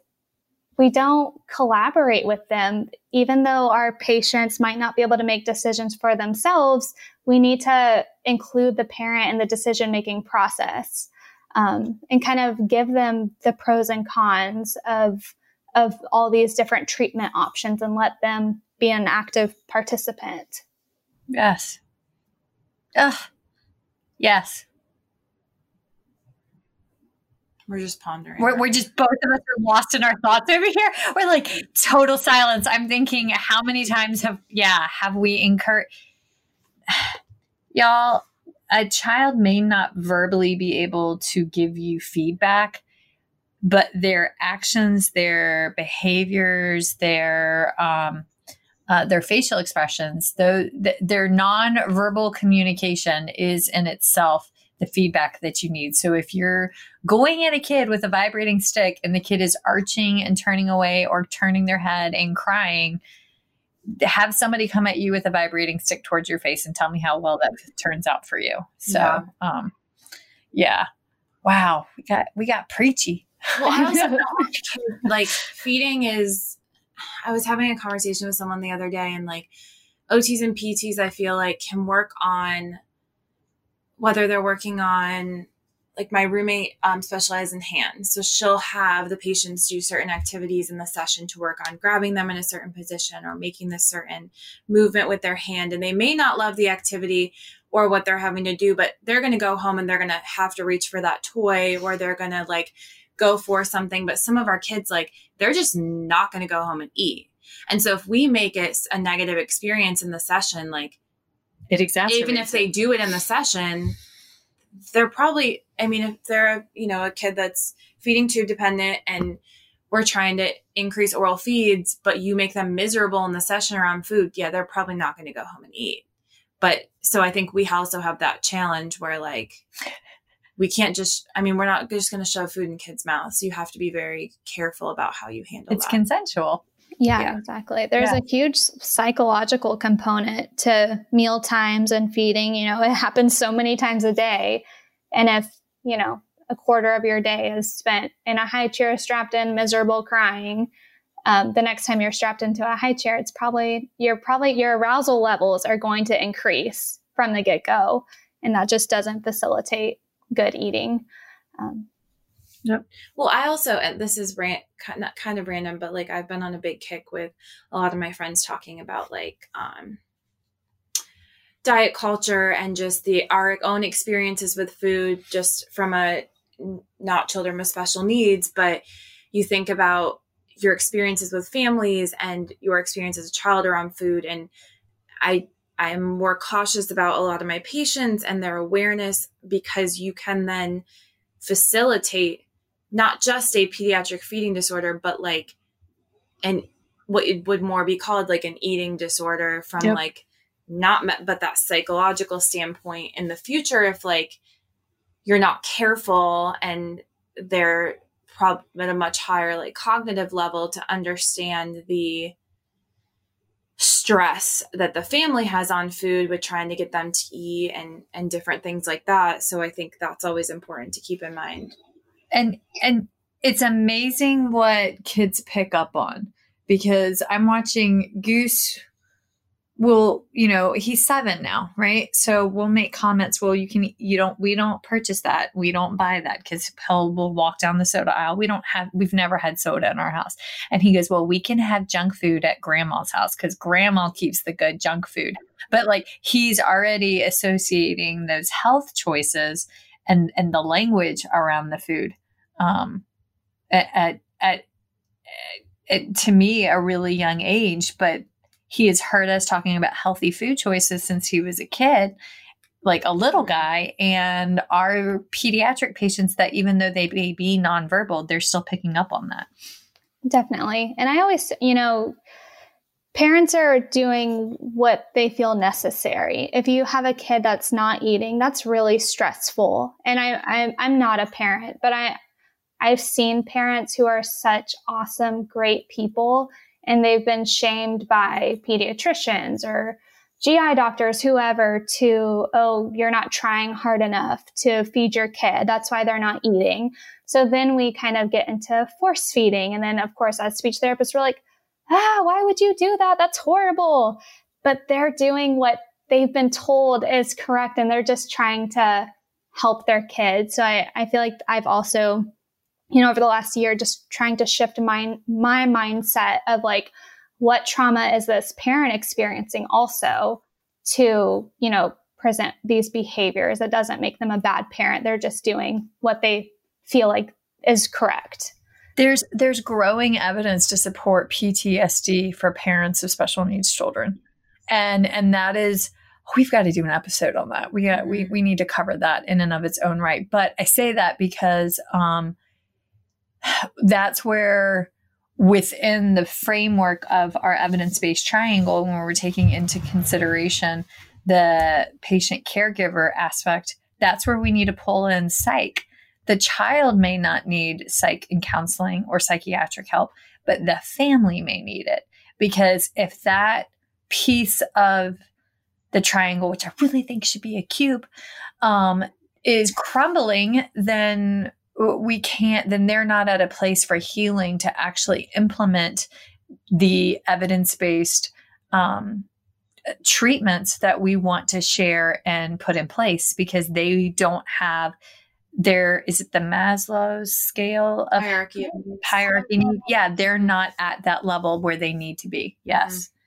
we don't collaborate with them. Even though our patients might not be able to make decisions for themselves, we need to include the parent in the decision making process um, and kind of give them the pros and cons of of all these different treatment options and let them be an active participant. Yes. Ugh. Yes. We're just pondering. We're, we're just both of us are lost in our thoughts over here. We're like total silence. I'm thinking, how many times have yeah have we incurred? Y'all, a child may not verbally be able to give you feedback, but their actions, their behaviors, their um, uh, their facial expressions, though their nonverbal communication is in itself the feedback that you need. So if you're going at a kid with a vibrating stick and the kid is arching and turning away or turning their head and crying, have somebody come at you with a vibrating stick towards your face and tell me how well that turns out for you. So, yeah. um, yeah. Wow, we got we got preachy. Well, I also like feeding is. I was having a conversation with someone the other day, and like OTs and PTs, I feel like can work on whether they're working on like my roommate um, specializes in hands. So she'll have the patients do certain activities in the session to work on grabbing them in a certain position or making this certain movement with their hand. And they may not love the activity or what they're having to do but they're going to go home and they're going to have to reach for that toy or they're going to like go for something but some of our kids like they're just not going to go home and eat. And so if we make it a negative experience in the session like it exactly even if they do it in the session they're probably i mean if they're you know a kid that's feeding tube dependent and we're trying to increase oral feeds but you make them miserable in the session around food yeah they're probably not going to go home and eat. But so i think we also have that challenge where like we can't just i mean we're not just going to shove food in kids mouths you have to be very careful about how you handle it. it's that. consensual yeah, yeah, exactly. There's yeah. a huge psychological component to meal times and feeding. You know, it happens so many times a day. And if, you know, a quarter of your day is spent in a high chair strapped in, miserable crying, um, the next time you're strapped into a high chair, it's probably you're probably your arousal levels are going to increase from the get go, and that just doesn't facilitate good eating. Um, Yep. Well, I also, and this is rant, not kind of random, but like I've been on a big kick with a lot of my friends talking about like um, diet culture and just the our own experiences with food, just from a not children with special needs, but you think about your experiences with families and your experience as a child around food, and I I'm more cautious about a lot of my patients and their awareness because you can then facilitate not just a pediatric feeding disorder, but like and what it would more be called like an eating disorder from yep. like not met, but that psychological standpoint in the future if like you're not careful and they're probably at a much higher like cognitive level to understand the stress that the family has on food with trying to get them to eat and and different things like that. So i think that's always important to keep in mind. And and it's amazing what kids pick up on because I'm watching Goose will you know he's seven now right? So we'll make comments well you can you don't we don't purchase that. We don't buy that because he'll will walk down the soda aisle. We don't have we've never had soda in our house. And he goes well we can have junk food at grandma's house because grandma keeps the good junk food. But like he's already associating those health choices and and the language around the food um, at, at, at, at, to me, a really young age, but he has heard us talking about healthy food choices since he was a kid, like a little mm-hmm. guy. And our pediatric patients, that even though they may be nonverbal, they're still picking up on that. Definitely. And I always, you know, parents are doing what they feel necessary. If you have a kid that's not eating, that's really stressful. And I, I I'm not a parent, but I I've seen parents who are such awesome, great people, and they've been shamed by pediatricians or GI doctors, whoever, to, oh, you're not trying hard enough to feed your kid. That's why they're not eating. So then we kind of get into force feeding. And then, of course, as speech therapists, we're like, ah, why would you do that? That's horrible. But they're doing what they've been told is correct and they're just trying to help their kids. So I, I feel like I've also you know, over the last year, just trying to shift my, my mindset of like, what trauma is this parent experiencing also to, you know, present these behaviors. It doesn't make them a bad parent. They're just doing what they feel like is correct. There's there's growing evidence to support PTSD for parents of special needs children. And and that is we've got to do an episode on that. We got, we mm-hmm. we need to cover that in and of its own right. But I say that because um that's where within the framework of our evidence-based triangle when we're taking into consideration the patient caregiver aspect that's where we need to pull in psych. The child may not need psych and counseling or psychiatric help but the family may need it. Because if that piece of the triangle which i really think should be a cube um, is crumbling then we can't, then they're not at a place for healing to actually implement the evidence based um, treatments that we want to share and put in place because they don't have their is it the Maslow's scale of hierarchy hierarchy? yeah they're not at that level where they need to be. Yes. Mm-hmm.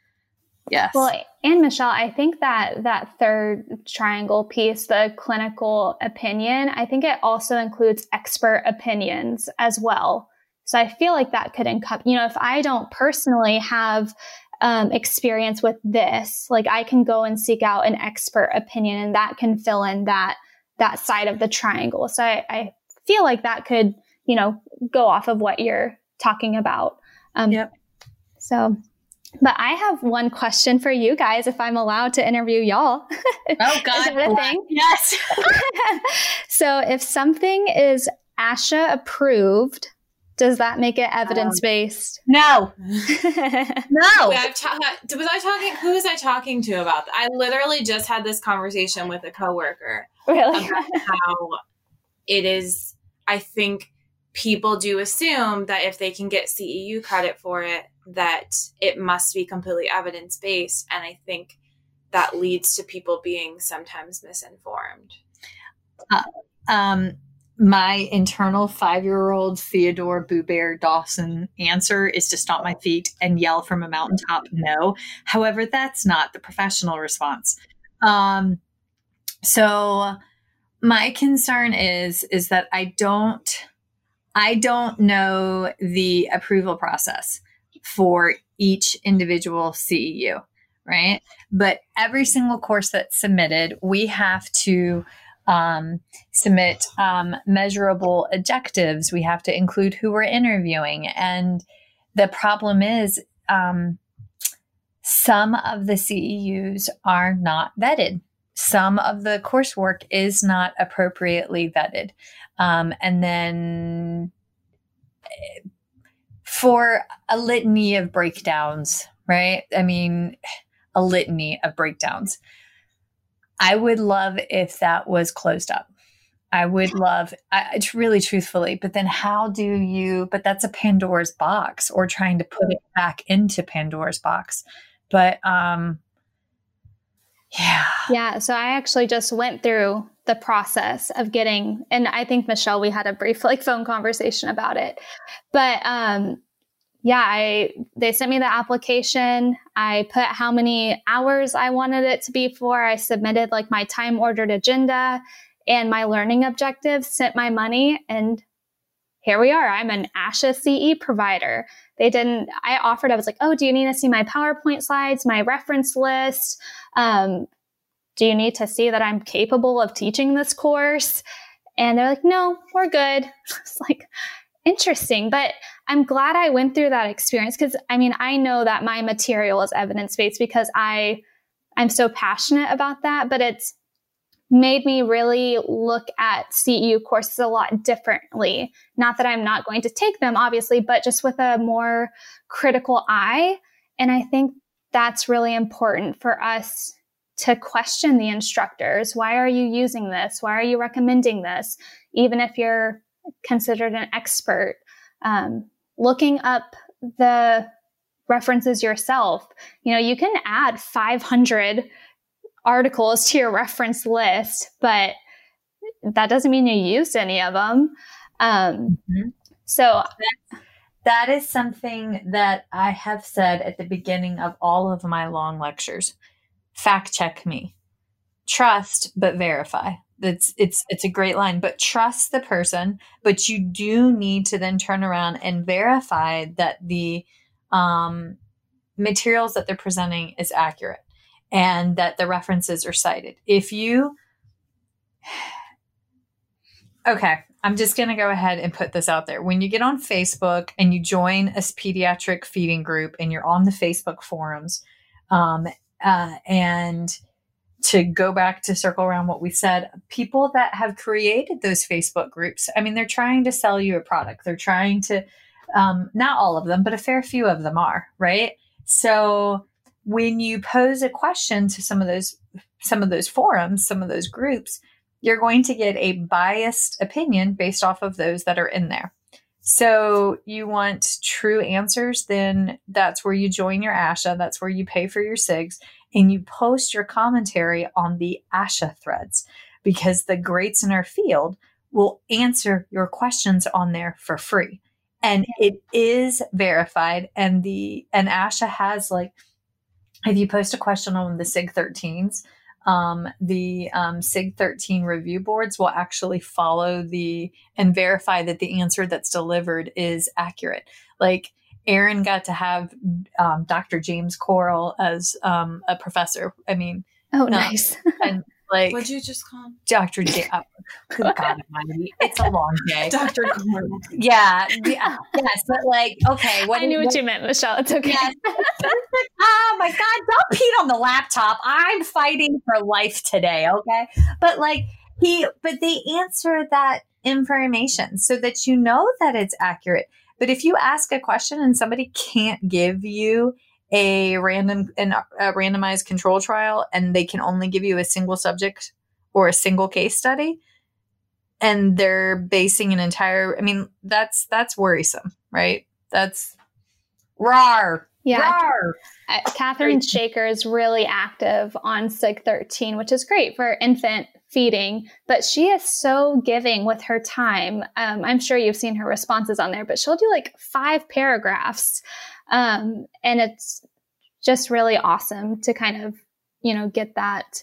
Yes. Well, and Michelle, I think that that third triangle piece, the clinical opinion, I think it also includes expert opinions as well. So I feel like that could encompass, you know, if I don't personally have um, experience with this, like I can go and seek out an expert opinion and that can fill in that, that side of the triangle. So I, I feel like that could, you know, go off of what you're talking about. Um, yep. So but I have one question for you guys, if I'm allowed to interview y'all. Oh God, is that a thing? Yes. so, if something is ASHA approved, does that make it evidence based? Um, no. no. Wait, ta- was I talking? Who was I talking to about that? I literally just had this conversation with a coworker really? about how it is. I think people do assume that if they can get CEU credit for it, that it must be completely evidence based. And I think that leads to people being sometimes misinformed. Uh, um, my internal five year old Theodore Boo Dawson answer is to stomp my feet and yell from a mountaintop no. However, that's not the professional response. Um, so my concern is is that I don't I don't know the approval process for each individual CEU, right? But every single course that's submitted, we have to um, submit um, measurable objectives. We have to include who we're interviewing. And the problem is, um, some of the CEUs are not vetted. Some of the coursework is not appropriately vetted. Um, and then for a litany of breakdowns, right? I mean, a litany of breakdowns. I would love if that was closed up. I would love, I, really truthfully, but then how do you, but that's a Pandora's box or trying to put it back into Pandora's box. But, um, yeah. Yeah. So I actually just went through the process of getting, and I think Michelle, we had a brief like phone conversation about it. But, um, yeah, I they sent me the application. I put how many hours I wanted it to be for. I submitted like my time ordered agenda and my learning objectives, sent my money, and here we are. I'm an ASHA CE provider. They didn't, I offered, I was like, oh, do you need to see my PowerPoint slides, my reference list? Um, do you need to see that I'm capable of teaching this course? And they're like, no, we're good. It's like, interesting. But I'm glad I went through that experience because I mean, I know that my material is evidence based because I I'm so passionate about that, but it's made me really look at CEU courses a lot differently. Not that I'm not going to take them, obviously, but just with a more critical eye. And I think that's really important for us to question the instructors. Why are you using this? Why are you recommending this? Even if you're considered an expert, um, looking up the references yourself. You know, you can add 500 articles to your reference list, but that doesn't mean you used any of them. Um, mm-hmm. So that is something that I have said at the beginning of all of my long lectures. Fact check me. Trust, but verify. It's it's it's a great line, but trust the person. But you do need to then turn around and verify that the um, materials that they're presenting is accurate and that the references are cited. If you okay, I'm just going to go ahead and put this out there. When you get on Facebook and you join a pediatric feeding group and you're on the Facebook forums, um, uh, and to go back to circle around what we said, people that have created those Facebook groups, I mean, they're trying to sell you a product. They're trying to, um, not all of them, but a fair few of them are, right? So when you pose a question to some of those, some of those forums, some of those groups, you're going to get a biased opinion based off of those that are in there. So you want true answers, then that's where you join your ASHA. That's where you pay for your SIGs and you post your commentary on the ASHA threads because the greats in our field will answer your questions on there for free. And it is verified and the and ASHA has like if you post a question on the SIG 13s, um, the um, SIG 13 review boards will actually follow the and verify that the answer that's delivered is accurate. Like Erin got to have um, Dr. James Coyle as um, a professor. I mean, oh, nice. and like, what'd you just call him? Dr. J. Oh, good God Almighty, it's a long day. Dr. Coyle. Yeah, yeah, uh, yes, but like, okay, what I knew what, what you meant, Michelle. It's okay. Yes. oh my God, don't pee on the laptop. I'm fighting for life today. Okay, but like he, but they answer that information so that you know that it's accurate but if you ask a question and somebody can't give you a random an, a randomized control trial and they can only give you a single subject or a single case study, and they're basing an entire I mean that's that's worrisome, right? That's rar. Yeah. Rar. Uh, Catherine Shaker is really active on SIG 13, which is great for infant feeding, but she is so giving with her time. Um, I'm sure you've seen her responses on there, but she'll do like five paragraphs. Um, and it's just really awesome to kind of, you know, get that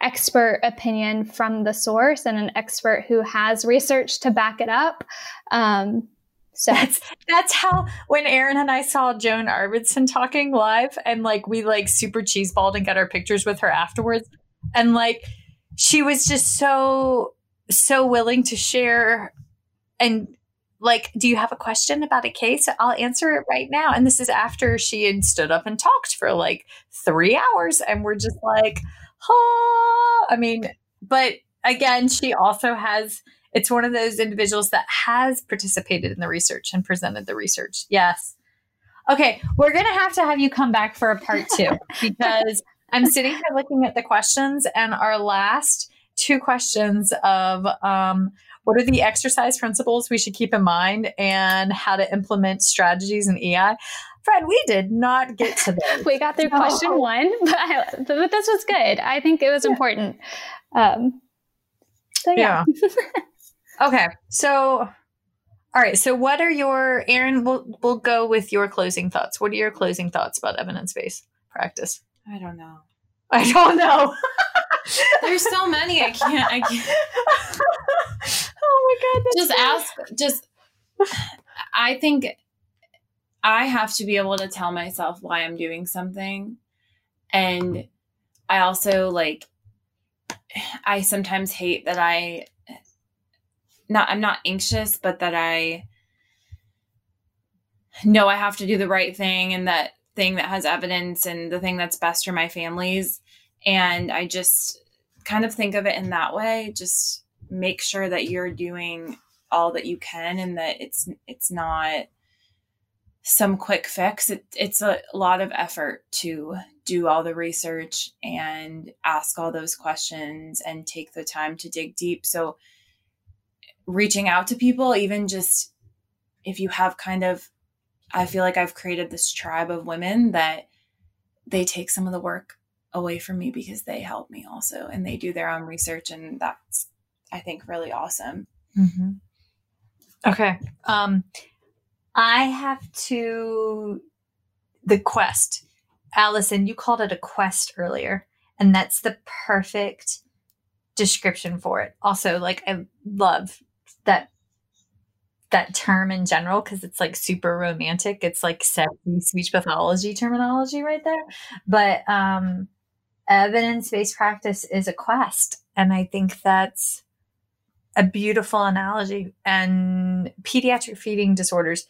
expert opinion from the source and an expert who has research to back it up. Um, so that's that's how when Erin and I saw Joan Arvedson talking live and like we like super cheeseballed and got our pictures with her afterwards. And like she was just so so willing to share and like do you have a question about a case? I'll answer it right now. And this is after she had stood up and talked for like three hours and we're just like huh? I mean but again she also has it's one of those individuals that has participated in the research and presented the research. Yes. Okay we're gonna have to have you come back for a part two because i'm sitting here looking at the questions and our last two questions of um, what are the exercise principles we should keep in mind and how to implement strategies in EI? Fred, we did not get to this. we got through question one, but, I, but, this was good. I think it was yeah. important. Um, so yeah. yeah. okay. So, all right. So, what are your, Erin, we'll, we'll go with your closing thoughts. What are your closing thoughts about evidence based practice? I don't know. I don't know. There's so many. I can't. I can't. oh my god! Just ask. Just. I think I have to be able to tell myself why I'm doing something, and I also like. I sometimes hate that I. Not. I'm not anxious, but that I. Know I have to do the right thing, and that thing that has evidence and the thing that's best for my families and I just kind of think of it in that way. Just make sure that you're doing all that you can and that it's it's not some quick fix. It, it's a lot of effort to do all the research and ask all those questions and take the time to dig deep. So, reaching out to people, even just if you have kind of, I feel like I've created this tribe of women that they take some of the work away from me because they help me also and they do their own research and that's i think really awesome mm-hmm. okay um i have to the quest allison you called it a quest earlier and that's the perfect description for it also like i love that that term in general because it's like super romantic. It's like sexy speech pathology terminology right there. But um evidence based practice is a quest. And I think that's a beautiful analogy. And pediatric feeding disorders,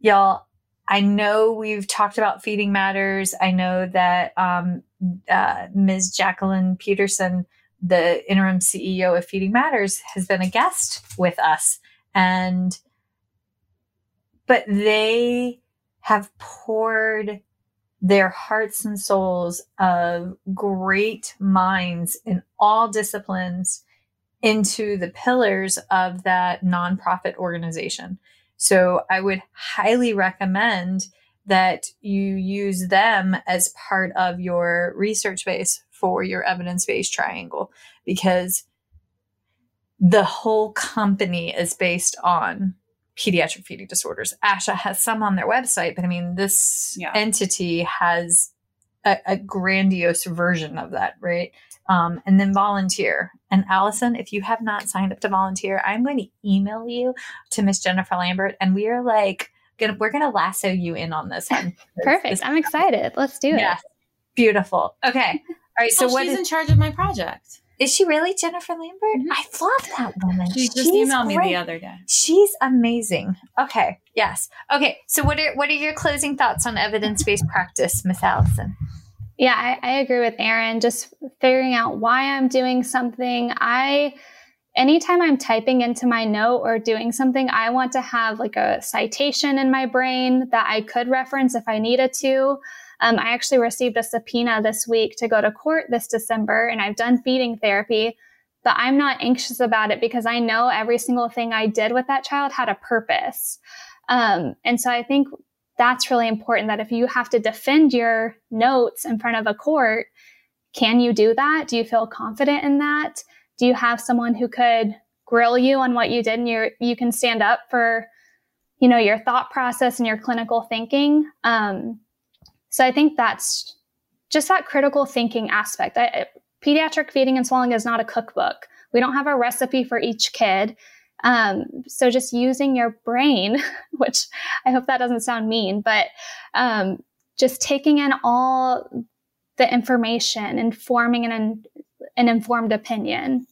y'all, I know we've talked about feeding matters. I know that um, uh, Ms. Jacqueline Peterson, the interim CEO of Feeding Matters, has been a guest with us. And, but they have poured their hearts and souls of great minds in all disciplines into the pillars of that nonprofit organization. So I would highly recommend that you use them as part of your research base for your evidence based triangle because the whole company is based on pediatric feeding disorders. ASHA has some on their website, but I mean, this yeah. entity has a, a, grandiose version of that, right? Um, and then volunteer. And Allison, if you have not signed up to volunteer, I'm going to email you to Miss Jennifer Lambert, and we are like, gonna, we're going to lasso you in on this one. Perfect. This, I'm excited. Let's do it. Yeah. Beautiful. Okay. All right. So, so what she's is, in charge of my project? Is she really Jennifer Lambert? Mm-hmm. I love that woman. She just She's emailed great. me the other day. She's amazing. Okay. Yes. Okay. So what are what are your closing thoughts on evidence based practice, Miss Allison? Yeah, I, I agree with Erin. Just figuring out why I'm doing something. I anytime I'm typing into my note or doing something, I want to have like a citation in my brain that I could reference if I needed to. Um, I actually received a subpoena this week to go to court this December, and I've done feeding therapy. but I'm not anxious about it because I know every single thing I did with that child had a purpose. Um, and so I think that's really important that if you have to defend your notes in front of a court, can you do that? Do you feel confident in that? Do you have someone who could grill you on what you did and you you can stand up for you know your thought process and your clinical thinking um, so i think that's just that critical thinking aspect I, pediatric feeding and swallowing is not a cookbook we don't have a recipe for each kid um, so just using your brain which i hope that doesn't sound mean but um, just taking in all the information and forming an, an informed opinion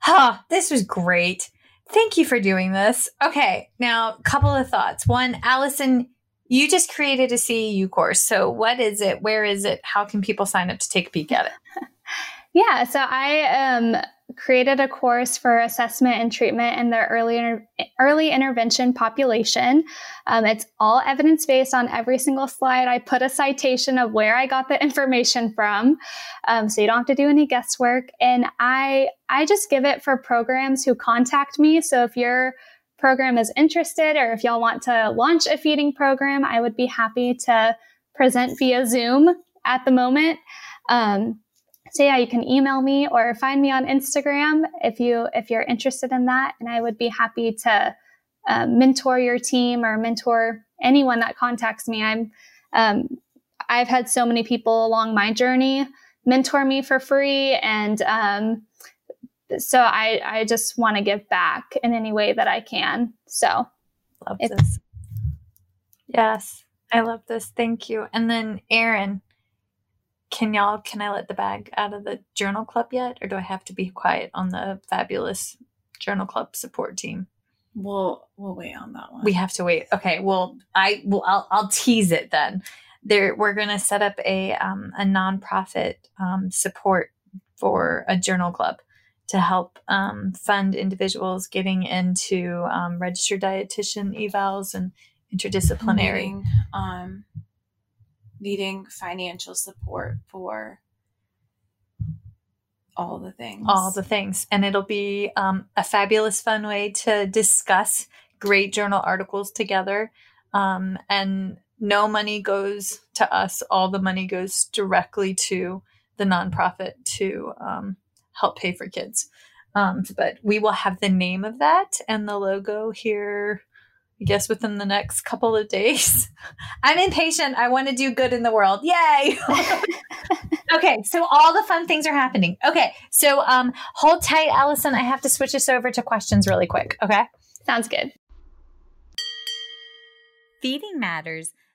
Huh, this was great. Thank you for doing this. Okay, now a couple of thoughts. One, Allison, you just created a CEU course. So what is it? Where is it? How can people sign up to take a peek at it? yeah, so I um created a course for assessment and treatment in the early inter- early intervention population. Um, it's all evidence based on every single slide. I put a citation of where I got the information from, um, so you don't have to do any guesswork. And I I just give it for programs who contact me. So if your program is interested, or if y'all want to launch a feeding program, I would be happy to present via Zoom at the moment. Um, so yeah, you can email me or find me on Instagram if you if you're interested in that, and I would be happy to uh, mentor your team or mentor anyone that contacts me. I'm um, I've had so many people along my journey mentor me for free, and um, so I I just want to give back in any way that I can. So love this. Yes, I love this. Thank you. And then Erin, can y'all can i let the bag out of the journal club yet or do i have to be quiet on the fabulous journal club support team we'll we'll wait on that one we have to wait okay well i will i'll, I'll tease it then there we're going to set up a um, a nonprofit um, support for a journal club to help um, fund individuals getting into um, registered dietitian evals and interdisciplinary um needing financial support for all the things. All the things. And it'll be um, a fabulous, fun way to discuss great journal articles together. Um, and no money goes to us, all the money goes directly to the nonprofit to um, help pay for kids. Um, but we will have the name of that and the logo here I guess within the next couple of days. I'm impatient. I want to do good in the world. Yay. okay, so all the fun things are happening. Okay, so um hold tight, Allison. I have to switch this over to questions really quick. Okay. Sounds good. Feeding Matters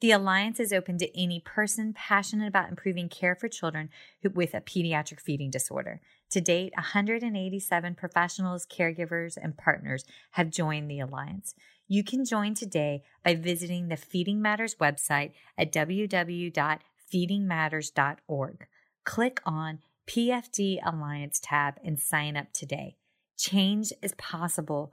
The Alliance is open to any person passionate about improving care for children with a pediatric feeding disorder. To date, 187 professionals, caregivers, and partners have joined the Alliance. You can join today by visiting the Feeding Matters website at www.feedingmatters.org. Click on PFD Alliance tab and sign up today. Change is possible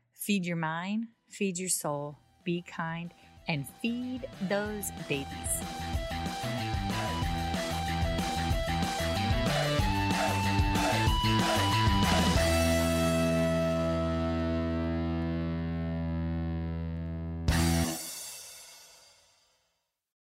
feed your mind, feed your soul, be kind, and feed those babies.